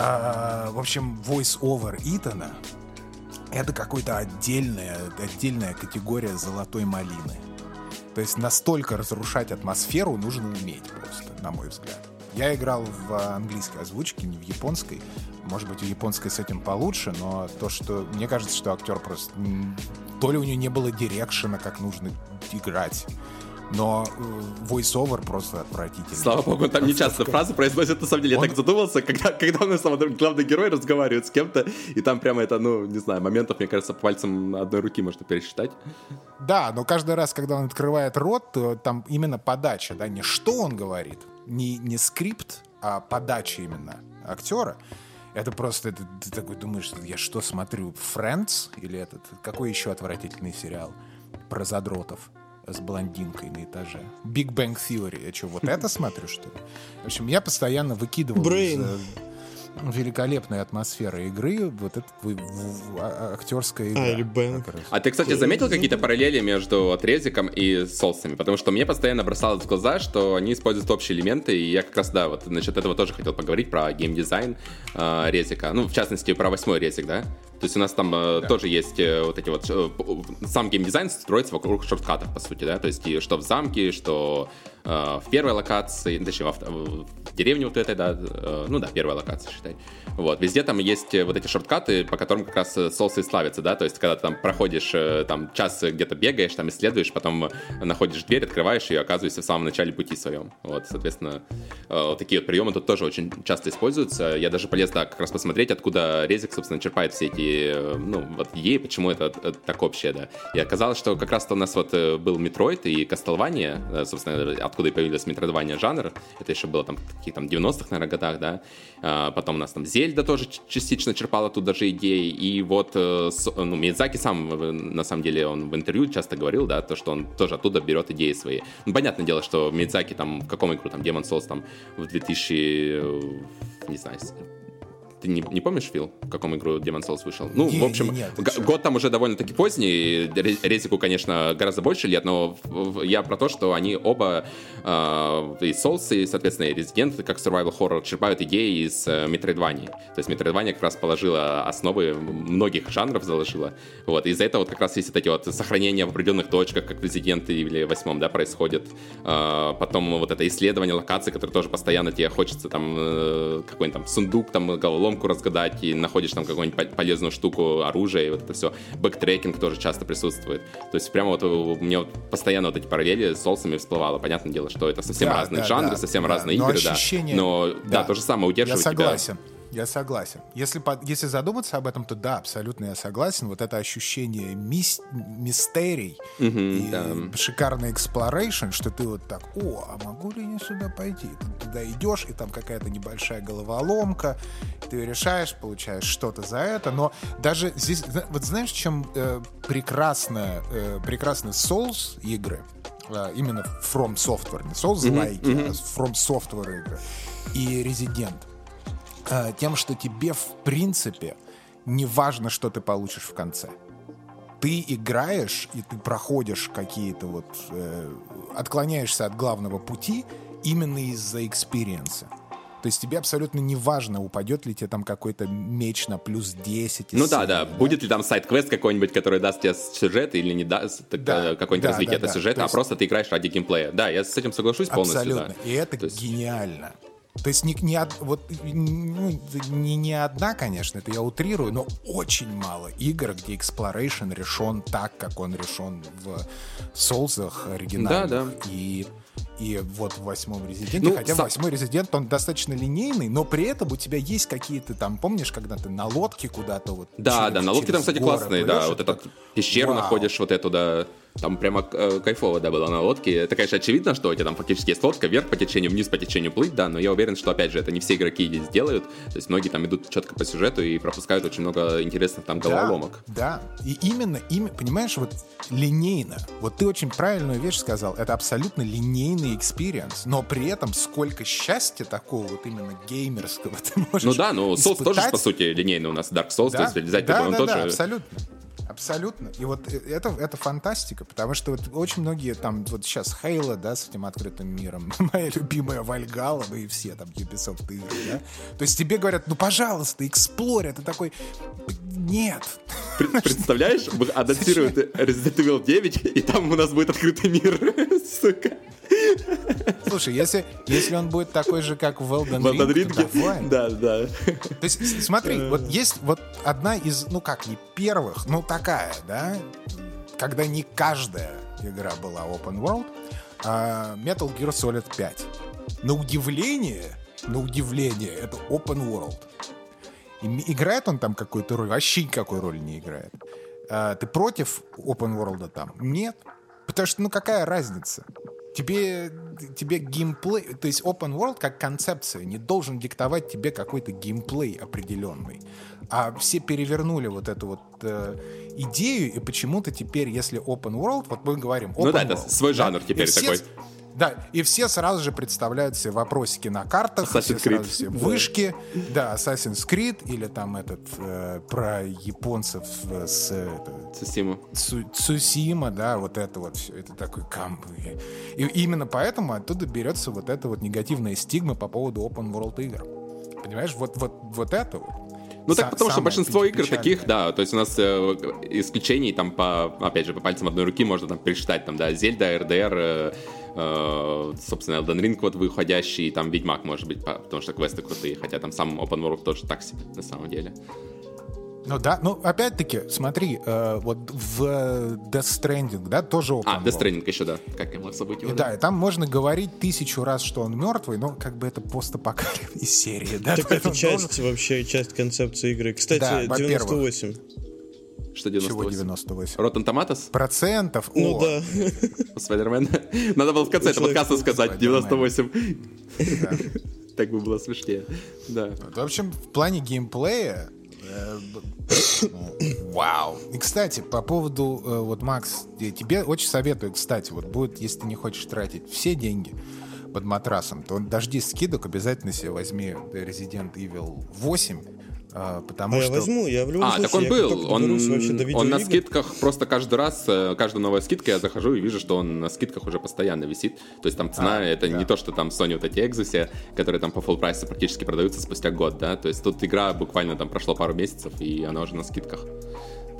А, в общем, voice-over Итана это какой-то отдельная, отдельная категория золотой малины. То есть настолько разрушать атмосферу нужно уметь просто, на мой взгляд. Я играл в английской озвучке, не в японской. Может быть, у японской с этим получше, но то, что... Мне кажется, что актер просто... То ли у него не было дирекшена, как нужно играть, но э, voice-over просто отвратительный. Слава богу, он там не часто фразы произносит, на самом деле. Я Он- так задумался, когда, когда у нас главный герой разговаривает с кем-то, и там прямо это, ну, не знаю, моментов, мне кажется, пальцем одной руки можно пересчитать. Да, но каждый раз, когда он открывает рот, то там именно подача, да, не что он говорит, не, не скрипт, а подача именно актера. Это просто, это, ты такой думаешь, я что смотрю, Friends или этот, какой еще отвратительный сериал про задротов с блондинкой на этаже? Big Bang Theory. Я что, вот это смотрю, что ли? В общем, я постоянно выкидывал Brain. из, э, великолепной атмосферы игры вот это в- в- в- а- актерская игра. А. А ты, кстати, заметил какие-то параллели между Отрезиком и Солсами? Потому что мне постоянно бросалось в глаза, что они используют общие элементы, и я как раз, да, вот насчет этого тоже хотел поговорить, про геймдизайн э, Резика. Ну, в частности, про восьмой Резик, да? То есть у нас там э, тоже есть э, вот эти вот... э, сам геймдизайн строится вокруг шорткатов, по сути, да? То есть и что в замке, что э, в первой локации, точнее, во вт- в деревне вот этой, да, э, ну да, первая локация, считай. Вот, везде там есть э, вот эти шорткаты, по которым как раз э, соусы и славятся, да, то есть когда ты там проходишь, э, там, час где-то бегаешь, там, исследуешь, потом э, находишь дверь, открываешь ее, оказываешься в самом начале пути своем. Вот, соответственно, э, вот такие вот приемы тут тоже очень часто используются. Я даже полез, да, как раз посмотреть, откуда Резик, собственно, черпает все эти, э, ну, вот идеи, почему это э, так общее, да. И оказалось, что как раз-то у нас вот э, был Metroid и Castlevania, э, собственно, откуда и появилась Metroidvania жанр. Это еще было там в каких там 90-х, наверное, годах, да. А, Потом у нас там Zelda тоже частично черпала тут даже идеи. И вот, ну, Миядзаки сам, на самом деле, он в интервью часто говорил, да, то, что он тоже оттуда берет идеи свои. Ну, понятное дело, что Миядзаки там, в каком году, там, Demon Souls, там, в 2000, э, не знаю, ты не, не помнишь, Фил, в каком году Demon Souls вышел? Ну, Не, в общем, не, не, год там уже довольно-таки поздний. Ре- Резику, конечно, гораздо больше лет, но я про то, что они оба э, и Souls, и, соответственно, и Resident, как survival horror, черпают идеи из э, Metroidvania. То есть Metroidvania как раз положила основы многих жанров, заложила. Вот, из-за этого вот как раз есть вот эти вот сохранения в определенных точках, как в Resident или восьмом, да, происходит. Э, потом вот это исследование локаций, которое тоже постоянно тебе хочется там э, какой-нибудь там сундук, там головоломку разгадать, и находишь там какую-нибудь по- полезную штуку, оружие, и вот это все. Бэктрекинг тоже часто присутствует. То есть прямо вот у меня вот постоянно вот эти параллели с Souls'ами всплывало. Понятное дело, что это совсем Да, разные да, жанры, да, совсем да. разные Но игры, да. ощущение- Но да, да. то же самое Я удерживает тебя. Я согласен. Если, по- если задуматься об этом, то да, абсолютно я согласен. Вот это ощущение мис- мистерий и да. шикарный exploration, что ты вот так, о, а могу ли я сюда пойти? Ты туда идешь, и там какая-то небольшая головоломка, ты решаешь, получаешь что-то за это, но даже здесь, вот знаешь, чем э, прекрасно, э, прекрасны Souls игры, э, именно From Software, не Souls-like, а From Software игры, и Resident, тем, что тебе, в принципе, не важно, что ты получишь в конце. Ты играешь, и ты проходишь какие-то вот... э, отклоняешься от главного пути именно из-за экспириенса. То есть тебе абсолютно не важно, упадет ли тебе там какой-то меч на плюс 10. из Ну да, серии, да. Будет ли там сайд-квест какой-нибудь, который даст тебе сюжет или не даст так, Да, э, какое-нибудь да, развитие да, этого да. сюжета, То а есть- просто ты играешь ради геймплея. Да, я с этим соглашусь полностью. Абсолютно. да. И это То есть- гениально. То есть не, не, од- вот, ну, не, не одна, конечно, это я утрирую, но очень мало игр, где exploration решен так, как он решен в соусах оригинальных. Да, да. И, и вот в восьмом резиденте, Ну, хотя сам- восьмой резидент, он достаточно линейный, но при этом у тебя есть какие-то там, помнишь, когда ты на лодке куда-то вот... Да, через- да, на лодке там, кстати, классные, плывешь, да. Вот этот пещеру вау. находишь, вот эту, да. Там прямо э, кайфово, да, было на лодке. Это, конечно, очевидно, что у тебя там фактически есть лодка, вверх по течению, вниз по течению плыть, да, но я уверен, что, опять же, это не все игроки здесь делают. То есть многие там идут четко по сюжету и пропускают очень много интересных там головоломок. Да, да. и именно, именно, понимаешь, вот линейно. Вот ты очень правильную вещь сказал. Это абсолютно линейный экспириенс, но при этом сколько счастья такого вот именно геймерского ты можешь Ну да, ну Souls тоже, по сути, линейный у нас. Dark Souls, да? то есть да, да, он да, тоже... абсолютно. Абсолютно. И вот э, это, это фантастика, потому что вот очень многие там, вот сейчас Halo, да, с этим открытым миром, моя любимая Вальгала, ну и все там Ubisoft игры, да. То есть тебе говорят, ну, пожалуйста, эксплорь, ты такой, нет. Представляешь, анонсируют Resident Evil 9, и там у нас будет открытый мир, сука. Слушай, если, если он будет такой же, как в Elden Ring, то. Да, да. То есть, смотри, вот есть вот одна из, ну как, не первых, ну такая, да, когда не каждая игра была open world, а Metal Gear Solid 5. На удивление, на удивление, это open world. И играет он там какую-то роль? Вообще никакой роли не играет. А, ты против open world там? Нет. Потому что, ну какая разница? тебе, тебе геймплей, то есть open world как концепция не должен диктовать тебе какой-то геймплей определенный. А все перевернули вот эту вот э, идею, и почему-то теперь, если open world, вот мы говорим open Ну да, world, это свой жанр да, теперь все, такой. Да, и все сразу же представляют себе вопросики на картах, Assassin's все Creed. сразу себе вышки, да, Assassin's Creed, или там этот э, про японцев э, с это, Цусиму. Цу- Цусима, да, вот это вот все, это такой камп. И именно поэтому оттуда берется вот эта вот негативная стигма по поводу open world игр. Понимаешь, вот, вот, вот это вот. Ну так потому что большинство игр таких, да, то есть у нас э, исключений там по, опять же, по пальцам одной руки можно там пересчитать, там, да, Зельда, РДР, э, э, собственно, Elden Ring вот выходящий, там Ведьмак, может быть, по- потому что квесты крутые, хотя там сам Open World тоже так себе, на самом деле. Ну да, ну опять-таки, смотри, э, вот в э, Death Stranding, да, тоже open А, Death. Stranding еще, да, как я мог забыть его. И да, и там можно говорить тысячу раз, что он мертвый, но как бы это постапокалипсис из серии, да? Так это часть должен- вообще, часть концепции игры. Кстати, Да, во-первых. 98. Что Чего 98? 98? Rotten Tomatoes? Процентов? Ну О, да. Спайдермен? Надо было в конце этого подкаста сказать, Спайдермен. 98. да. Так бы было смешнее. Да. В общем, в плане геймплея Вау. И, кстати, по поводу, э, вот, Макс, тебе очень советую, кстати, вот будет, если ты не хочешь тратить все деньги под матрасом, то дождись скидок, обязательно себе возьми Resident Evil 8, э, потому А я что... возьму, я в любом А, так случае, он я был. Он, он на скидках просто каждый раз, э, каждая новая скидка я захожу и вижу, что он на скидках уже постоянно висит. То есть там цена, А, это да. не то, что там Sony вот эти Exus, которые там по full прайсу практически продаются спустя год, да. То есть тут игра буквально там прошло пару месяцев, и она уже на скидках.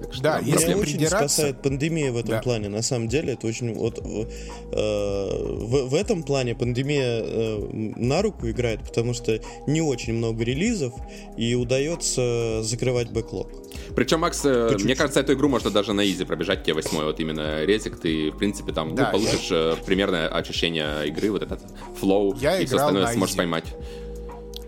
Так что Да, если Меня очень спасает пандемия в этом Да. плане. На самом деле, это очень вот э, в, в этом плане пандемия э, на руку играет, потому что не очень много релизов и удается закрывать бэклог. Причем, Макс, э, чуть-чуть. мне кажется, эту игру можно даже на easy пробежать, тебе восьмой, вот именно резик, ты, в принципе, там ну, Да, получишь э, примерное ощущение игры, вот этот flow, Я и все остальное на сможешь изи. поймать.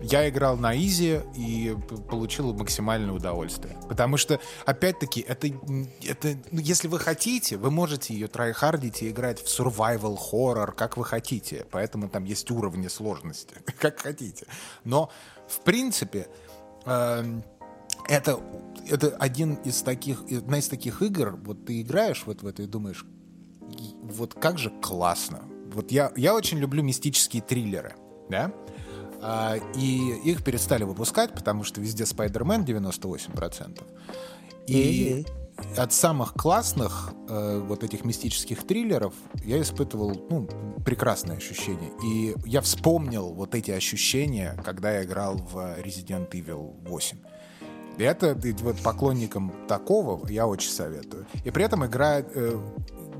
Я играл на easy и получил максимальное удовольствие. Потому что, опять-таки, это, это ну, если вы хотите, вы можете ее трайхардить и играть в survival horror, как вы хотите. Поэтому там есть уровни сложности, как хотите. Но, в принципе, эм, это, это один из таких, одна из таких игр, вот ты играешь вот в это и думаешь, «И вот как же классно. Вот я, я очень люблю мистические триллеры, да? А, и их перестали выпускать, потому что везде Spider-Man 98%. И от самых классных э, вот этих мистических триллеров я испытывал ну, прекрасное ощущение. И я вспомнил вот эти ощущения, когда я играл в Resident Evil 8. И это и вот поклонникам такого я очень советую. И при этом игра э,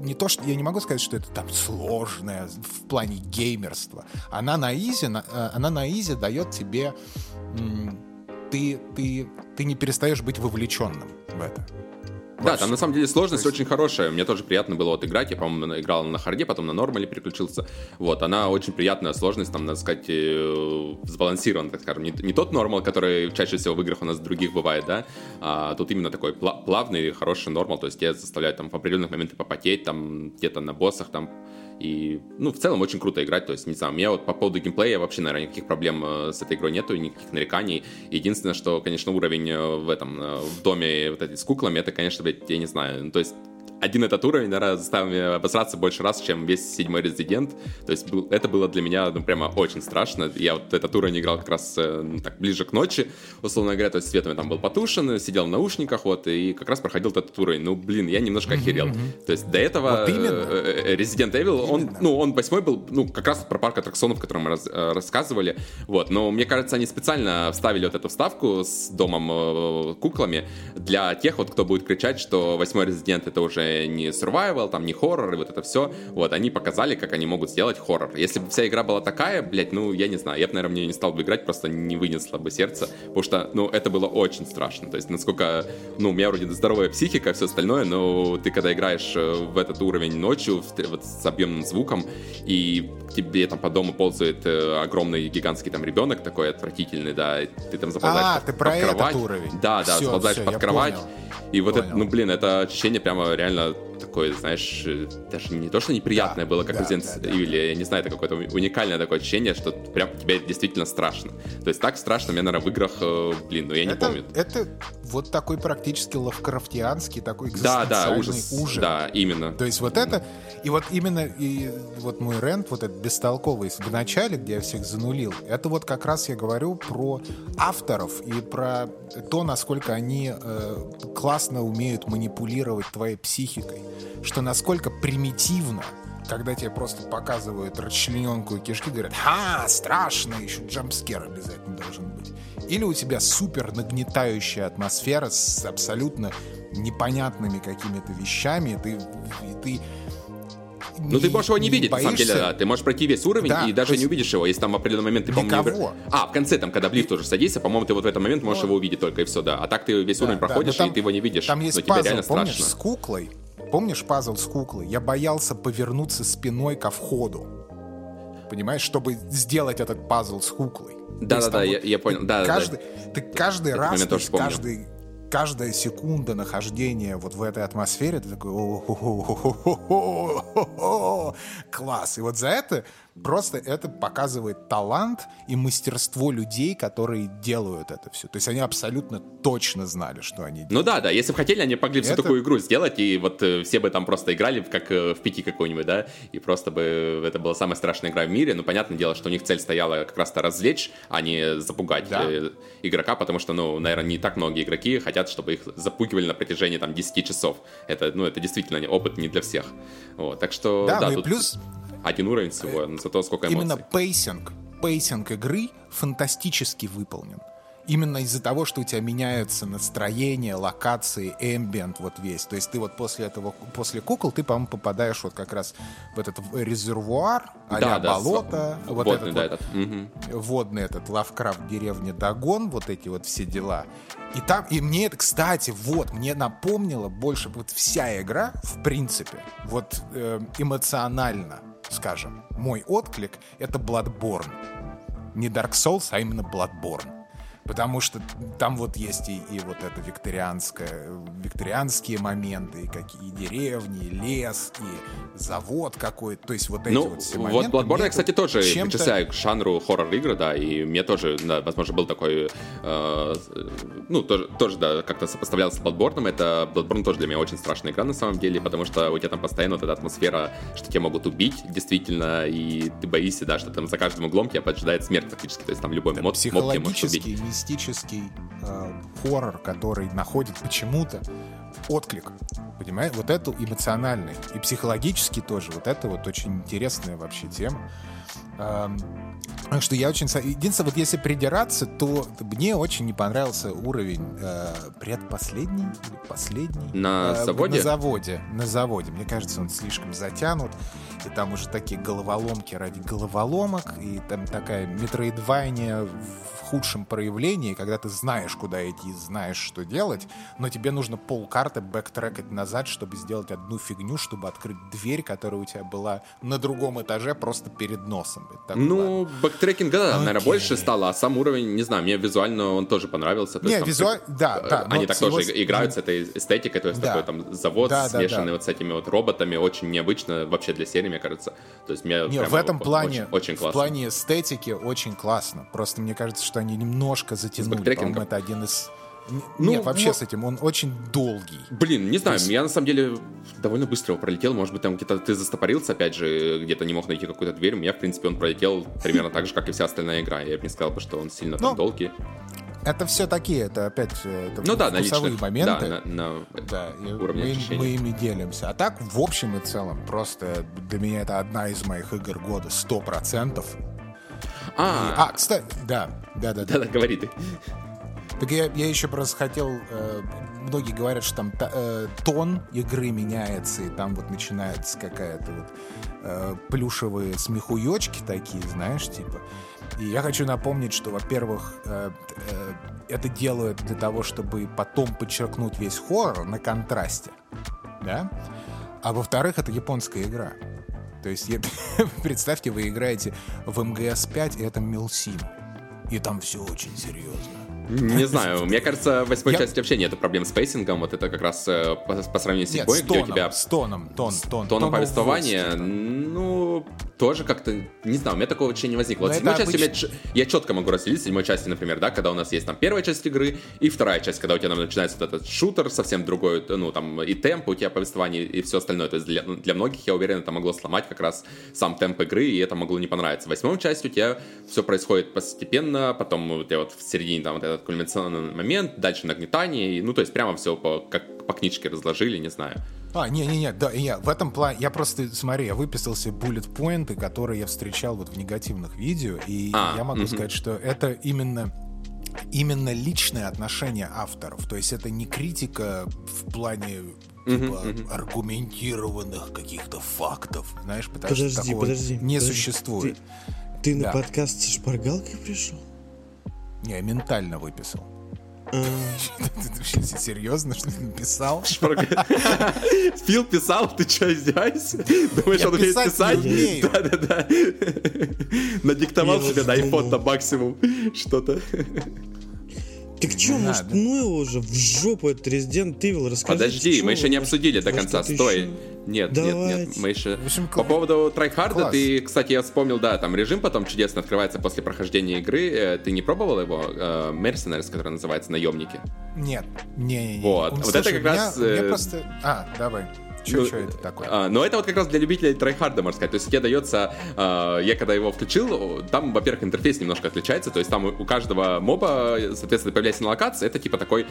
не то, что я не могу сказать, что это там сложная в плане геймерства. Она на easy, э, она на easy дает тебе ты ты ты не перестаешь быть вовлеченным в это. Да, там на самом деле сложность очень хорошая. Мне тоже приятно было вот играть. Я, по-моему, играл на hard'е, потом на нормале переключился. Вот, она очень приятная сложность, там, надо сказать, э, сбалансирована, так скажем. Не, не тот нормал, который чаще всего в играх у нас других бывает, да, а тут именно такой плавный, хороший нормал, то есть тебя заставляют там в определенных моментах попотеть, там, где-то на боссах, там, и, ну, в целом очень круто играть. То есть, не знаю, у меня вот по поводу геймплея вообще, наверное, никаких проблем э, с этой игрой нету, никаких нареканий. Единственное, что, конечно, уровень э, в этом, э, в доме вот эти с куклами, это, конечно, блядь, я не знаю. Ну, то есть, один этот уровень, наверное, заставил меня обосраться больше раз, чем весь седьмой резидент. То есть был, это было для меня ну, прямо очень страшно. Я вот этот уровень играл как раз ну, так ближе к ночи, условно говоря, то есть свет у меня там был потушен, сидел в наушниках, вот, и как раз проходил этот уровень. Ну, блин, я немножко охерел. Mm-hmm. То есть до этого вот э, э, Resident Evil, он, ну, он восьмой был, ну, как раз про парк аттракционов, о котором мы раз, рассказывали, вот, но мне кажется, они специально вставили вот эту вставку с домом э, куклами для тех вот, кто будет кричать, что восьмой Resident это уже не survival, там не хоррор и вот это все. Вот, они показали, как они могут сделать хоррор. Если бы вся игра была такая, блядь, ну, я не знаю, я бы, наверное, мне не стал бы играть, просто не вынесло бы сердце, потому что, ну, это было очень страшно. То есть, насколько, ну, у меня вроде здоровая психика, все остальное, но ты когда играешь э, в этот уровень ночью, вот с объемным звуком, и тебе там по дому ползает э, огромный гигантский там ребенок такой отвратительный, да, ты там заползаешь а, под, ты про под кровать. Этот уровень. Да, да, все, заползаешь все, под кровать. Понял. И вот Понял. это, ну блин, это ощущение прямо реально la такое, знаешь, даже не то, что неприятное да, было, как да, Resident да, Evil, да. я не знаю, это какое-то уникальное такое ощущение, что прям тебе действительно страшно. То есть так страшно мне, наверное, в играх, э, блин, ну я не это, помню. Это вот такой практически лавкрафтианский, такой да, да, ужас, ужас. Да, именно. То есть вот это, и вот именно, и вот мой рент, вот этот бестолковый в начале, где я всех занулил, это вот как раз я говорю про авторов и про то, насколько они э, классно умеют манипулировать твоей психикой что насколько примитивно когда тебе просто показывают расчлененку и кишки, говорят, ха, страшно, еще джампскер обязательно должен быть. Или у тебя супер нагнетающая атмосфера с абсолютно непонятными какими-то вещами, и ты, и ты ну, ты можешь его не, видеть, боишься? на самом деле, да. Ты можешь пройти весь уровень да, и даже не увидишь его, если там в определенный момент ты, по-моему, не... А, в конце, там, когда в лифт уже садится, по-моему, ты вот в этот момент можешь ну, его увидеть только, и все, да. А так ты весь да, уровень да, проходишь, там, и ты его не видишь. Там есть но пазл, тебе реально помнишь, страшно. с куклой, Помнишь пазл с куклой? Я боялся повернуться спиной ко входу. Понимаешь, чтобы сделать этот пазл с куклой. Да-да-да, я, я понял. Да, каждый, да. Ты каждый раз, есть, каждый, каждая секунда нахождения вот в этой атмосфере, ты такой класс. И вот за это Просто это показывает талант и мастерство людей, которые делают это все. То есть они абсолютно точно знали, что они делают. Ну да, да. Если бы хотели, они могли это... всю такую игру сделать, и вот э, все бы там просто играли, как э, в пяти какой-нибудь, да, и просто бы это была самая страшная игра в мире. Ну, понятное дело, что у них цель стояла как раз-то развлечь, а не запугать да. Э, игрока, потому что, ну, наверное, не так многие игроки хотят, чтобы их запугивали на протяжении там 10 часов. Это, ну, это действительно опыт не для всех. Вот, так что, да, да ну тут... плюс один уровень всего, но зато сколько эмоций. Именно pacing, pacing игры фантастически выполнен. Именно из-за того, что у тебя меняется настроение, локации, ambient вот весь. То есть ты вот после этого, после кукол, ты, по-моему, попадаешь вот как раз в этот резервуар, а да, да, болото, с... вот водный, этот, да, вот, этот. Угу. водный этот Лавкрафт деревня Дагон, вот эти вот все дела. И там, и мне это, кстати, вот, мне напомнило больше вот вся игра, в принципе, вот э, эмоционально скажем, мой отклик — это Bloodborne. Не Dark Souls, а именно Bloodborne. Потому что там вот есть и, и вот это викторианское, викторианские моменты, и какие и деревни, и лес, и завод какой-то. То есть вот эти ну, вот все моменты. Вот Bloodborne я, кстати, тоже причисляю к жанру хоррор-игры, да, и мне тоже, да, возможно, был такой, э, ну, тоже, тоже, да, как-то сопоставлялся с Bloodborne. Это Bloodborne тоже для меня очень страшная игра на самом деле, потому что у тебя там постоянно вот эта атмосфера, что тебя могут убить, действительно, и ты боишься, да, что там за каждым углом тебя поджидает смерть фактически, то есть там любой мод, мод тебя может убить мистический э, хоррор, который находит почему-то отклик. Понимаешь? Вот это эмоциональный. И психологический тоже. Вот это вот очень интересная вообще тема. Так что я очень... Единственное, вот если придираться, то мне очень не понравился уровень э, предпоследний или последний. На э, заводе? На заводе. На заводе. Мне кажется, он слишком затянут. и там уже такие головоломки ради головоломок, и там такая метроидвайния в худшем проявлении, когда ты знаешь, куда идти, знаешь, что делать, но тебе нужно полкарты бэктрекать назад, чтобы сделать одну фигню, чтобы открыть дверь, которая у тебя была на другом этаже просто перед носом. Так, ну, бэктрекинга, да, наверное, больше стало, а сам уровень, не знаю, мне визуально он тоже понравился. То не, визуально, да, да. Они так тоже его... играют с этой эстетикой, то есть да. такой там завод, да, смешанный да, да. вот с этими вот роботами, очень необычно вообще для серии, мне кажется. То есть мне не, в этом плане, очень, очень классно. В плане эстетики очень классно. Просто мне кажется, что они немножко затянули. По-моему, это один из... Ну, Нет, вообще но... с этим, он очень долгий. Блин, не знаю, есть... я на самом деле довольно быстро его пролетел, может быть, там где-то ты застопорился, опять же, где-то не мог найти какую-то дверь, у меня, в принципе, он пролетел примерно так же, как и вся остальная игра, я бы не сказал, что он сильно там ну, долгий. Это все такие, это опять это ну, да, вкусовые личных, моменты. Да, на, на да, уровне мы, мы ими делимся. А так, в общем и целом, просто для меня это одна из моих игр года, сто процентов. А, и, а, кстати, да, да, да, да. Да, говори ты. Так я, я еще просто хотел... Э, многие говорят, что там э, тон игры меняется, и там вот начинается какая-то вот э, плюшевые смехуёчки такие, знаешь, типа. И я хочу напомнить, что, во-первых, э, э, это делают для того, чтобы потом подчеркнуть весь хоррор на контрасте, да? А во-вторых, это японская игра. То есть, представьте, вы играете в MGS-5, и это Милсим. И там все очень серьезно. Не знаю, мне кажется, в восьмой части вообще нет проблем с pacing'ом, вот это как раз э, по, по сравнению с седьмой, где у тебя... с тоном, тон, тон. Тоном повествования, ну, тоже как-то, не знаю, у меня такого вообще не возникло. Вот седьмой части обыч... меня, я четко могу разделить седьмой части, например, да, когда у нас есть там первая часть игры и вторая часть, когда у тебя там, начинается вот этот шутер совсем другой, ну, там, и темп у тебя повествование, и все остальное. То есть для, для многих, я уверен, это могло сломать как раз сам темп игры, и это могло не понравиться. В восьмой части у тебя все происходит постепенно, потом у тебя вот в середине там вот этот кульминационный момент, дальше нагнетание, и, ну, то есть прямо все по, как по книжке разложили, не знаю. А, не-не-не, да, я в этом плане, я просто, смотри, я выписал себе bullet-поинты, которые я встречал вот в негативных видео, и а, я могу угу. сказать, что это именно именно личное отношение авторов. То есть это не критика в плане типа uh-huh. аргументированных каких-то фактов, знаешь, потому подожди, что такого подожди, не подожди. существует. Ты, ты да. на подкаст со шпаргалкой пришел? Не, я ментально выписал. Ты серьезно, что ты написал? Фил писал, ты что, издеваешься? Думаешь, он умеет писать? Да-да-да. Надиктовал себе на iPhone на максимум что-то. Так что, может, ну его уже в жопу этот Resident Evil расскажи. Подожди, мы еще не обсудили до конца, стой. Нет, нет, нет, мы еще... По поводу трайхарда, ты, кстати, я вспомнил, да, там режим потом чудесно открывается после прохождения игры. Э, ты не пробовал его? Э, Mercenaries, который называется «Наемники»? Нет, не, не. Вот, вот это как раз... Мне э, просто... А, давай. Что, ну, что это такое? А, но это вот как раз для любителей трайхарда, можно сказать. То есть тебе дается, а, я когда его включил, там, во-первых, интерфейс немножко отличается, то есть там у каждого моба, соответственно, появляется на локации, это типа такой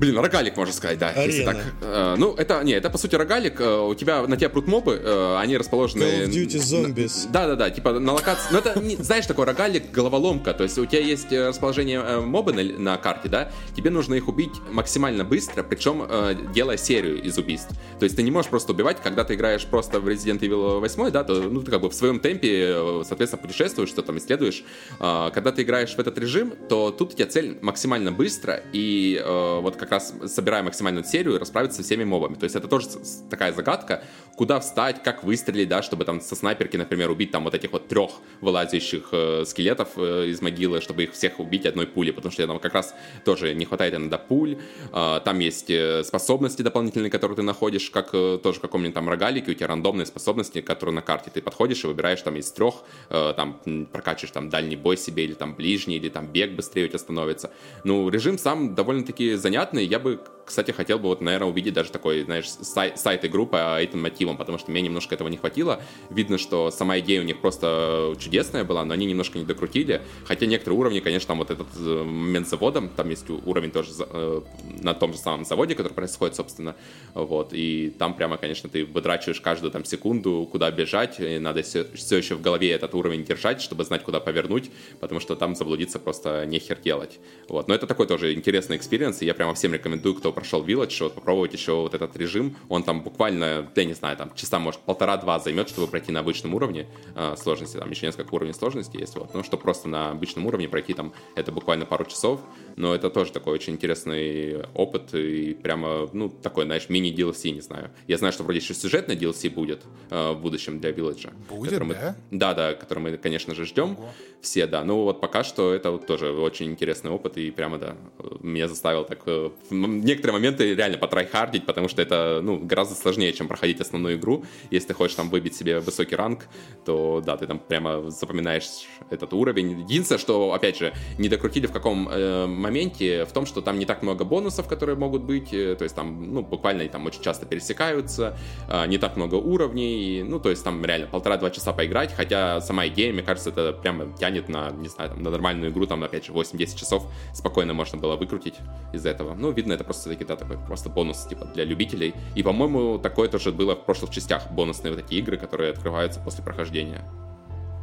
Блин, рогалик, можно сказать, да. Арена. Если так. Э, ну, это, не, это по сути рогалик. Э, у тебя, на тебя прут мобы, э, они расположены... Call of Duty Zombies. Да-да-да, типа на локации... Ну, это, не, знаешь, такой рогалик, головоломка. То есть у тебя есть э, расположение э, мобы на, на карте, да? Тебе нужно их убить максимально быстро, причем э, делая серию из убийств. То есть ты не можешь просто убивать, когда ты играешь просто в Resident Evil 8, да, то, ну, ты как бы в своем темпе, э, соответственно, путешествуешь, что там исследуешь. Э, когда ты играешь в этот режим, то тут у тебя цель максимально быстро и э, вот как как раз собирая максимальную серию и расправиться со всеми мобами. То есть это тоже такая загадка, куда встать, как выстрелить, да, чтобы там со снайперки, например, убить там вот этих вот трех вылазящих э, скелетов э, из могилы, чтобы их всех убить одной пулей, потому что там как раз тоже не хватает иногда пуль. Э, там есть э, способности дополнительные, которые ты находишь, как э, тоже в каком-нибудь там рогалике, у тебя рандомные способности, которые на карте ты подходишь и выбираешь там из трех, э, там прокачиваешь там дальний бой себе или там ближний, или там бег быстрее у тебя становится. Ну, режим сам довольно-таки занятный, я бы кстати, хотел бы вот, наверное, увидеть даже такой, знаешь, сайт, сайт игру по этим мотивам, потому что мне немножко этого не хватило. Видно, что сама идея у них просто чудесная была, но они немножко не докрутили. Хотя некоторые уровни, конечно, там вот этот э, момент с заводом, там есть уровень тоже э, на том же самом заводе, который происходит, собственно, вот, и там прямо, конечно, ты выдрачиваешь каждую там секунду, куда бежать, и надо все, все еще в голове этот уровень держать, чтобы знать, куда повернуть, потому что там заблудиться просто нехер делать. Вот, но это такой тоже интересный экспириенс, и я прямо всем рекомендую, кто прошел Village, вот попробовать еще вот этот режим. Он там буквально, я не знаю, там часа, может, полтора-два займет, чтобы пройти на обычном уровне э, сложности. Там еще несколько уровней сложности есть, вот. Ну, чтобы просто на обычном уровне пройти там, это буквально пару часов. Но это тоже такой очень интересный опыт и прямо, ну, такой, знаешь, мини-DLC, не знаю. Я знаю, что вроде еще сюжетный DLC будет э, в будущем для Village. Будет, мы, да? Да, да, который мы, конечно же, ждем. Ого. Все, да. Ну, вот пока что это вот тоже очень интересный опыт и прямо, да, меня заставил так э, некоторые моменты реально потрайхардить, потому что это, ну, гораздо сложнее, чем проходить основную игру. Если ты хочешь там выбить себе высокий ранг, то, да, ты там прямо запоминаешь этот уровень. Единственное, что, опять же, не докрутили в каком э, моменте, в том, что там не так много бонусов, которые могут быть, э, то есть там, ну, буквально там очень часто пересекаются, э, не так много уровней, ну, то есть там реально полтора-два часа поиграть, хотя сама идея, мне кажется, это прямо тянет на, не знаю, там, на нормальную игру, там, опять же, 8-10 часов спокойно можно было выкрутить из этого. Ну, видно, это просто таки, да, такой просто бонус, типа, для любителей. И, по-моему, такое тоже было в прошлых частях, бонусные вот такие игры, которые открываются после прохождения.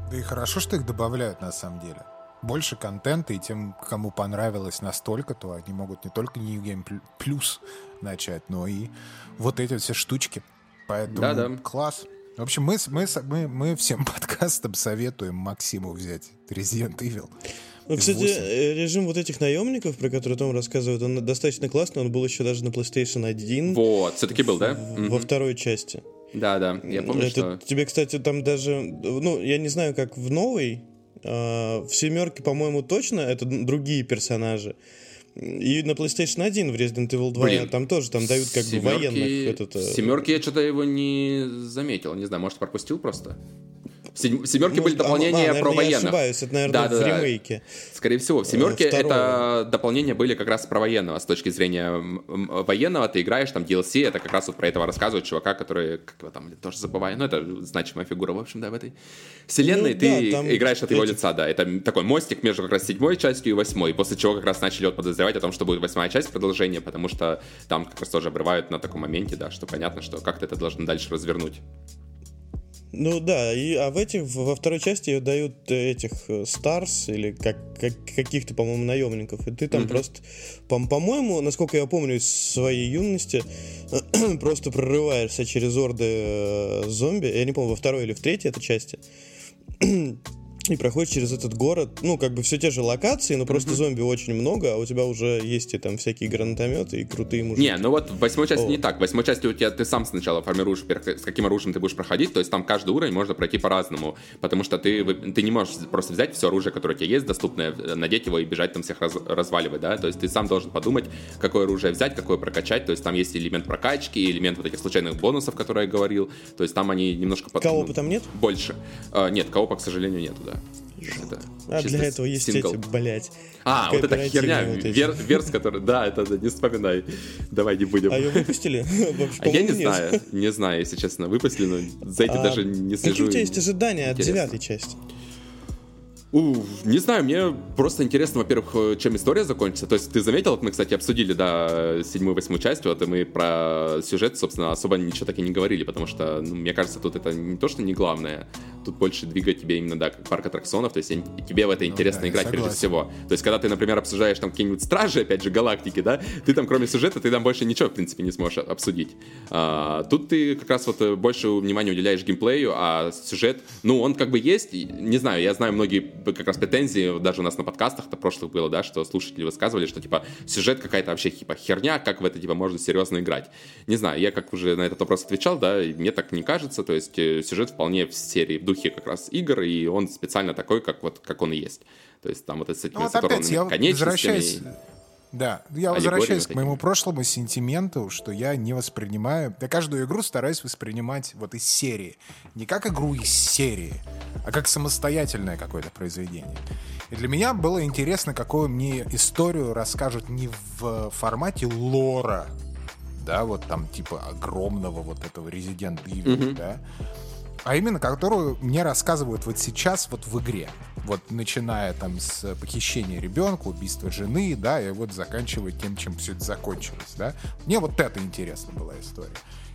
Да и хорошо, что их добавляют, на самом деле больше контента, и тем, кому понравилось настолько, то они могут не только New Game Plus начать, но и вот эти все штучки. Поэтому да, да. класс. В общем, мы, мы, мы, мы всем подкастам советуем Максиму взять Resident Evil. Ну, кстати, 8. Э, режим вот этих наемников, про которые Том рассказывает, он достаточно классный. Он был еще даже на PlayStation 1. Вот, все-таки был, да? Во угу. второй части. Да, да, я помню, Это, что... Тебе, кстати, там даже... Ну, я не знаю, как в новой в семерке, по-моему, точно это другие персонажи. И на PlayStation 1 в Resident Evil 2 Блин, там тоже там дают как семерки, бы военных. Этот, э, семерки я что-то его не заметил. Не знаю, может, пропустил просто? В семерке были дополнения а, про военных. Я ошибаюсь, это, наверное, да, в да, ремейке. Скорее всего, в семерке это дополнения были как раз про военного. С точки зрения военного ты играешь, там DLC, это как раз вот про этого рассказывает чувака, который, как его там, тоже забываю, ну это значимая фигура, в общем, да, в этой вселенной. Ну, ты да, играешь от его эти... лица, да. Это такой мостик между как раз седьмой частью и восьмой, после чего как раз начали вот подозревать о том, что будет восьмая часть продолжения, потому что там как раз тоже обрывают на таком моменте, да, что понятно, что как-то это должно дальше развернуть. Ну да, и, а в этих, во второй части дают э, этих Старс э, или как, как, каких-то, по-моему, наемников. И ты там mm-hmm. просто, по- по-моему, насколько я помню из своей юности, просто прорываешься через орды э, зомби. Я не помню, во второй или в третьей этой части и проходишь через этот город, ну, как бы все те же локации, но просто mm-hmm. зомби очень много, а у тебя уже есть и там всякие гранатометы и крутые мужики. Не, ну вот в восьмой части О. не так. В восьмой части у тебя ты сам сначала формируешь, с каким оружием ты будешь проходить, то есть там каждый уровень можно пройти по-разному, потому что ты, ты не можешь просто взять все оружие, которое у тебя есть, доступное, надеть его и бежать там всех раз, разваливать, да, то есть ты сам должен подумать, какое оружие взять, какое прокачать, то есть там есть элемент прокачки, элемент вот этих случайных бонусов, которые я говорил, то есть там они немножко... Под, Коопа там нет? Больше. А, нет, коопа, к сожалению, нету, да. Это а для этого есть сингл. эти, блять. А, вот эта херня, вот вер, верс, который... Да, это, это не вспоминай. Давай не будем. А ее выпустили? А я не знаю, не знаю, если честно, выпустили, но за этим а даже не слежу. Какие у тебя есть ожидания от девятой части? У, не знаю, мне просто интересно, во-первых, чем история закончится. То есть ты заметил, мы, кстати, обсудили, да, седьмую, восьмую часть, вот, и мы про сюжет, собственно, особо ничего так и не говорили, потому что, ну, мне кажется, тут это не то, что не главное, тут больше двигает тебе именно, да, как парк аттракционов, то есть тебе в это ну, интересно да, играть прежде всего. То есть когда ты, например, обсуждаешь там какие-нибудь стражи, опять же, галактики, да, ты там кроме сюжета, ты там больше ничего, в принципе, не сможешь обсудить. А, тут ты как раз вот больше внимания уделяешь геймплею, а сюжет, ну, он как бы есть, не знаю, я знаю многие как раз претензии, даже у нас на подкастах-то прошлых было, да, что слушатели высказывали, что, типа, сюжет какая-то вообще, типа, херня, как в это, типа, можно серьезно играть. Не знаю, я как уже на этот вопрос отвечал, да, мне так не кажется, то есть э, сюжет вполне в серии, в духе как раз игр, и он специально такой, как вот, как он и есть. То есть там вот с этими ну, вот опять, я конечностями... Да, я возвращаюсь к моему прошлому сентименту, что я не воспринимаю... Я каждую игру стараюсь воспринимать вот из серии. Не как игру из серии, а как самостоятельное какое-то произведение. И для меня было интересно, какую мне историю расскажут не в формате лора, да, вот там типа огромного вот этого Resident Evil, mm-hmm. да, а именно которую мне рассказывают вот сейчас вот в игре. Вот начиная там с похищения ребенка, убийства жены, да, и вот заканчивая тем, чем все это закончилось, да. Мне вот это интересно была история.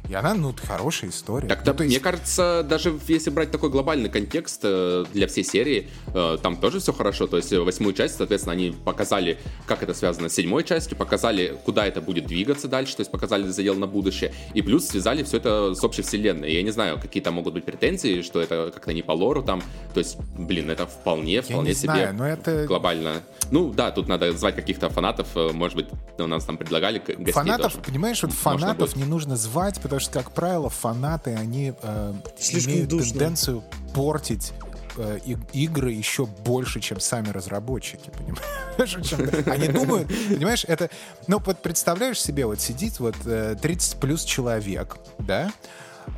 И она, ну, хорошая история. Так, ну, да, есть- мне кажется, даже если брать такой глобальный контекст э, для всей серии, э, там тоже все хорошо. То есть э, восьмую часть, соответственно, они показали, как это связано с седьмой частью, показали, куда это будет двигаться дальше, то есть показали задел на будущее, и плюс связали все это с общей вселенной. Я не знаю, какие там могут быть претензии, что это как-то не по лору там. То есть, блин, это вполне, Я вполне не себе знаю, но это... глобально. Ну да, тут надо звать каких-то фанатов, может быть, у нас там предлагали гостей Фанатов, тоже. понимаешь, вот фанатов не нужно звать, потому что, как правило, фанаты, они э, Слишком имеют душно. тенденцию портить э, и- игры еще больше, чем сами разработчики, понимаешь? Они думают, понимаешь, это... Ну, вот представляешь себе, вот сидит вот э, 30 плюс человек, да,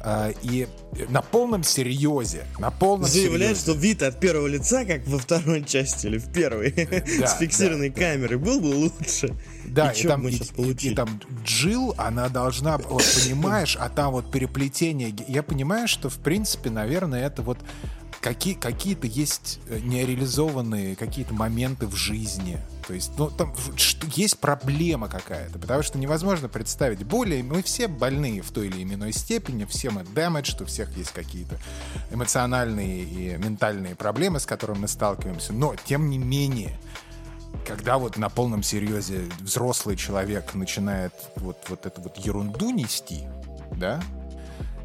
э, и на полном серьезе, на полном Заявляет, серьезе. что вид от первого лица, как во второй части или в первой, Да, с фиксированной камерой, был бы лучше. Да, и, и, там, мы и, сейчас там Джилл, она должна, вот понимаешь, а там вот переплетение. Я понимаю, что в принципе, наверное, это вот какие, какие-то есть э, нереализованные какие-то моменты в жизни. То есть, ну, там что- есть проблема какая-то, потому что невозможно представить. Более, мы все больные в той или иной степени, все мы damaged, у всех есть какие-то эмоциональные и ментальные проблемы, с которыми мы сталкиваемся. Но, тем не менее, когда вот на полном серьезе взрослый человек начинает вот, вот эту вот ерунду нести, да,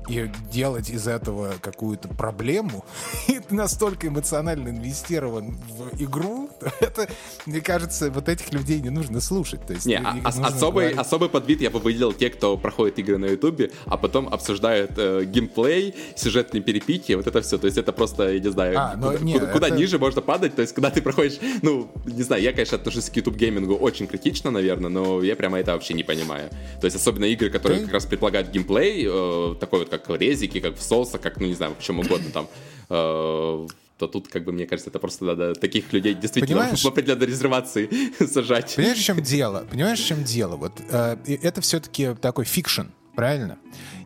и делать из этого какую-то проблему, и ты настолько эмоционально инвестирован в игру, это, мне кажется, вот этих людей не нужно слушать. То есть Не, а- нужно особый, говорить. особый подвид я бы выделил те, кто проходит игры на Ютубе, а потом обсуждают э, геймплей, сюжетные перепики, вот это все. То есть это просто, я не знаю, А, но куда, не, куда- куда это- ниже можно падать. То есть когда ты проходишь, ну, не знаю, я, конечно, отношусь к YouTube геймингу очень критично, наверное, но я прямо это вообще не понимаю. То есть особенно игры, которые Ты- как раз предполагают геймплей, э, такой вот как резики, как в Souls'ах, как, ну, не знаю, в чем угодно там, э, то тут, как бы, мне кажется, это просто надо таких людей действительно Понимаешь? в определенной резервации сажать. Понимаешь, в чем дело? Понимаешь, в чем дело? Вот э, это все-таки такой фикшн, правильно?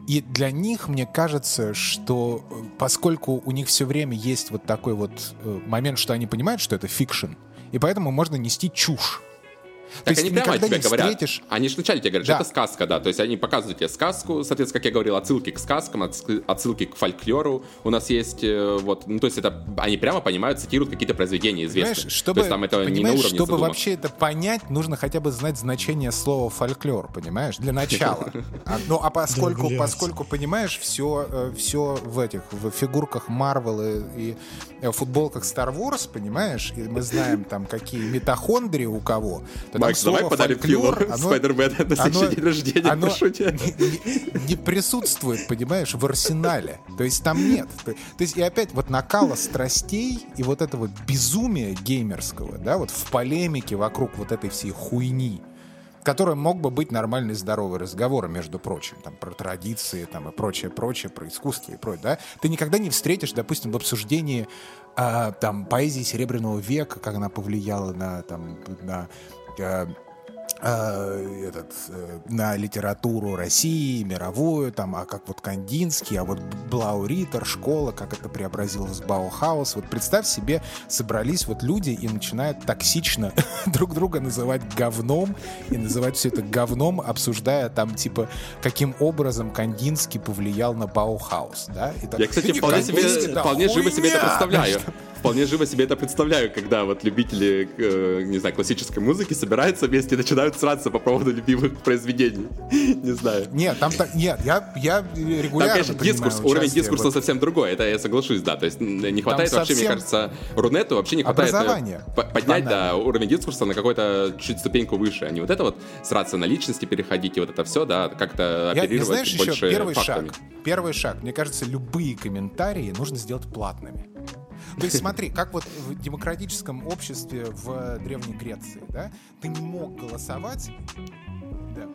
И для них, мне кажется, что э, поскольку у них все время есть вот такой вот э, момент, что они понимают, что это фикшн, и поэтому можно нести чушь. То Так есть они прямо тебе говорят. встретишь... Они же вначале тебе говорят, Да. что это сказка, да. То есть они показывают тебе сказку, соответственно, как я говорил, отсылки к сказкам, отсылки к фольклору. У нас есть э, вот, ну то есть это они прямо понимают, цитируют какие-то произведения известные. Понимаешь, чтобы, То есть там это не на уровне чтобы задумок. вообще это понять, нужно хотя бы знать значение слова фольклор, понимаешь, для начала. А, ну, а поскольку, поскольку понимаешь, все, все в этих, в фигурках Марвел и, и э, футболках Star Wars, понимаешь, и мы знаем там, какие митохондрии у кого, то Макс, давай слово подарим Филу фольклор, оно- Спайдермена на следующий оно- день рождения, оно прошу тебя. не, не- не присутствует, понимаешь, в арсенале. То есть там нет. То, есть и опять вот накала страстей и вот этого безумия геймерского, да, вот в полемике вокруг вот этой всей хуйни, которая мог бы быть нормальный здоровый разговор, между прочим, там, про традиции, там, и прочее, прочее, про искусство и прочее, да, ты никогда не встретишь, допустим, в обсуждении а, там, поэзии Серебряного века, как она повлияла на, там, на э, этот, э, на литературу России, мировую, там, а как вот Кандинский, а вот Блау Риттер, школа, как это преобразилось в Баухаус. Вот представь себе, собрались вот люди и начинают токсично друг друга называть говном и называть все это говном, обсуждая там, типа, каким образом Кандинский повлиял на Баухаус, да? И так, Я, кстати, «Не, вполне, себе, вполне живо себе это хуйня!» представляю. Вполне живо себе это представляю, когда вот любители, э, не знаю, классической музыки собираются вместе и начинают сраться по поводу любимых произведений. Не знаю. Нет, там так, нет, я, я Там, регулярно конечно, принимаю дискурс, уровень дискурса вот совсем другой, это я соглашусь, да. То есть не хватает вообще, мне кажется, Рунету вообще не хватает э, поднять, да, уровень дискурса на какой-то чуть ступеньку выше, а не вот это вот сраться на личности переходить и вот это все, да, как-то Я, я оперировать знаешь, еще больше первый фактами. шаг. Первый шаг. Мне кажется, любые комментарии нужно сделать платными. То есть смотри, как вот в демократическом обществе в Древней Греции, да, ты не мог голосовать... Да.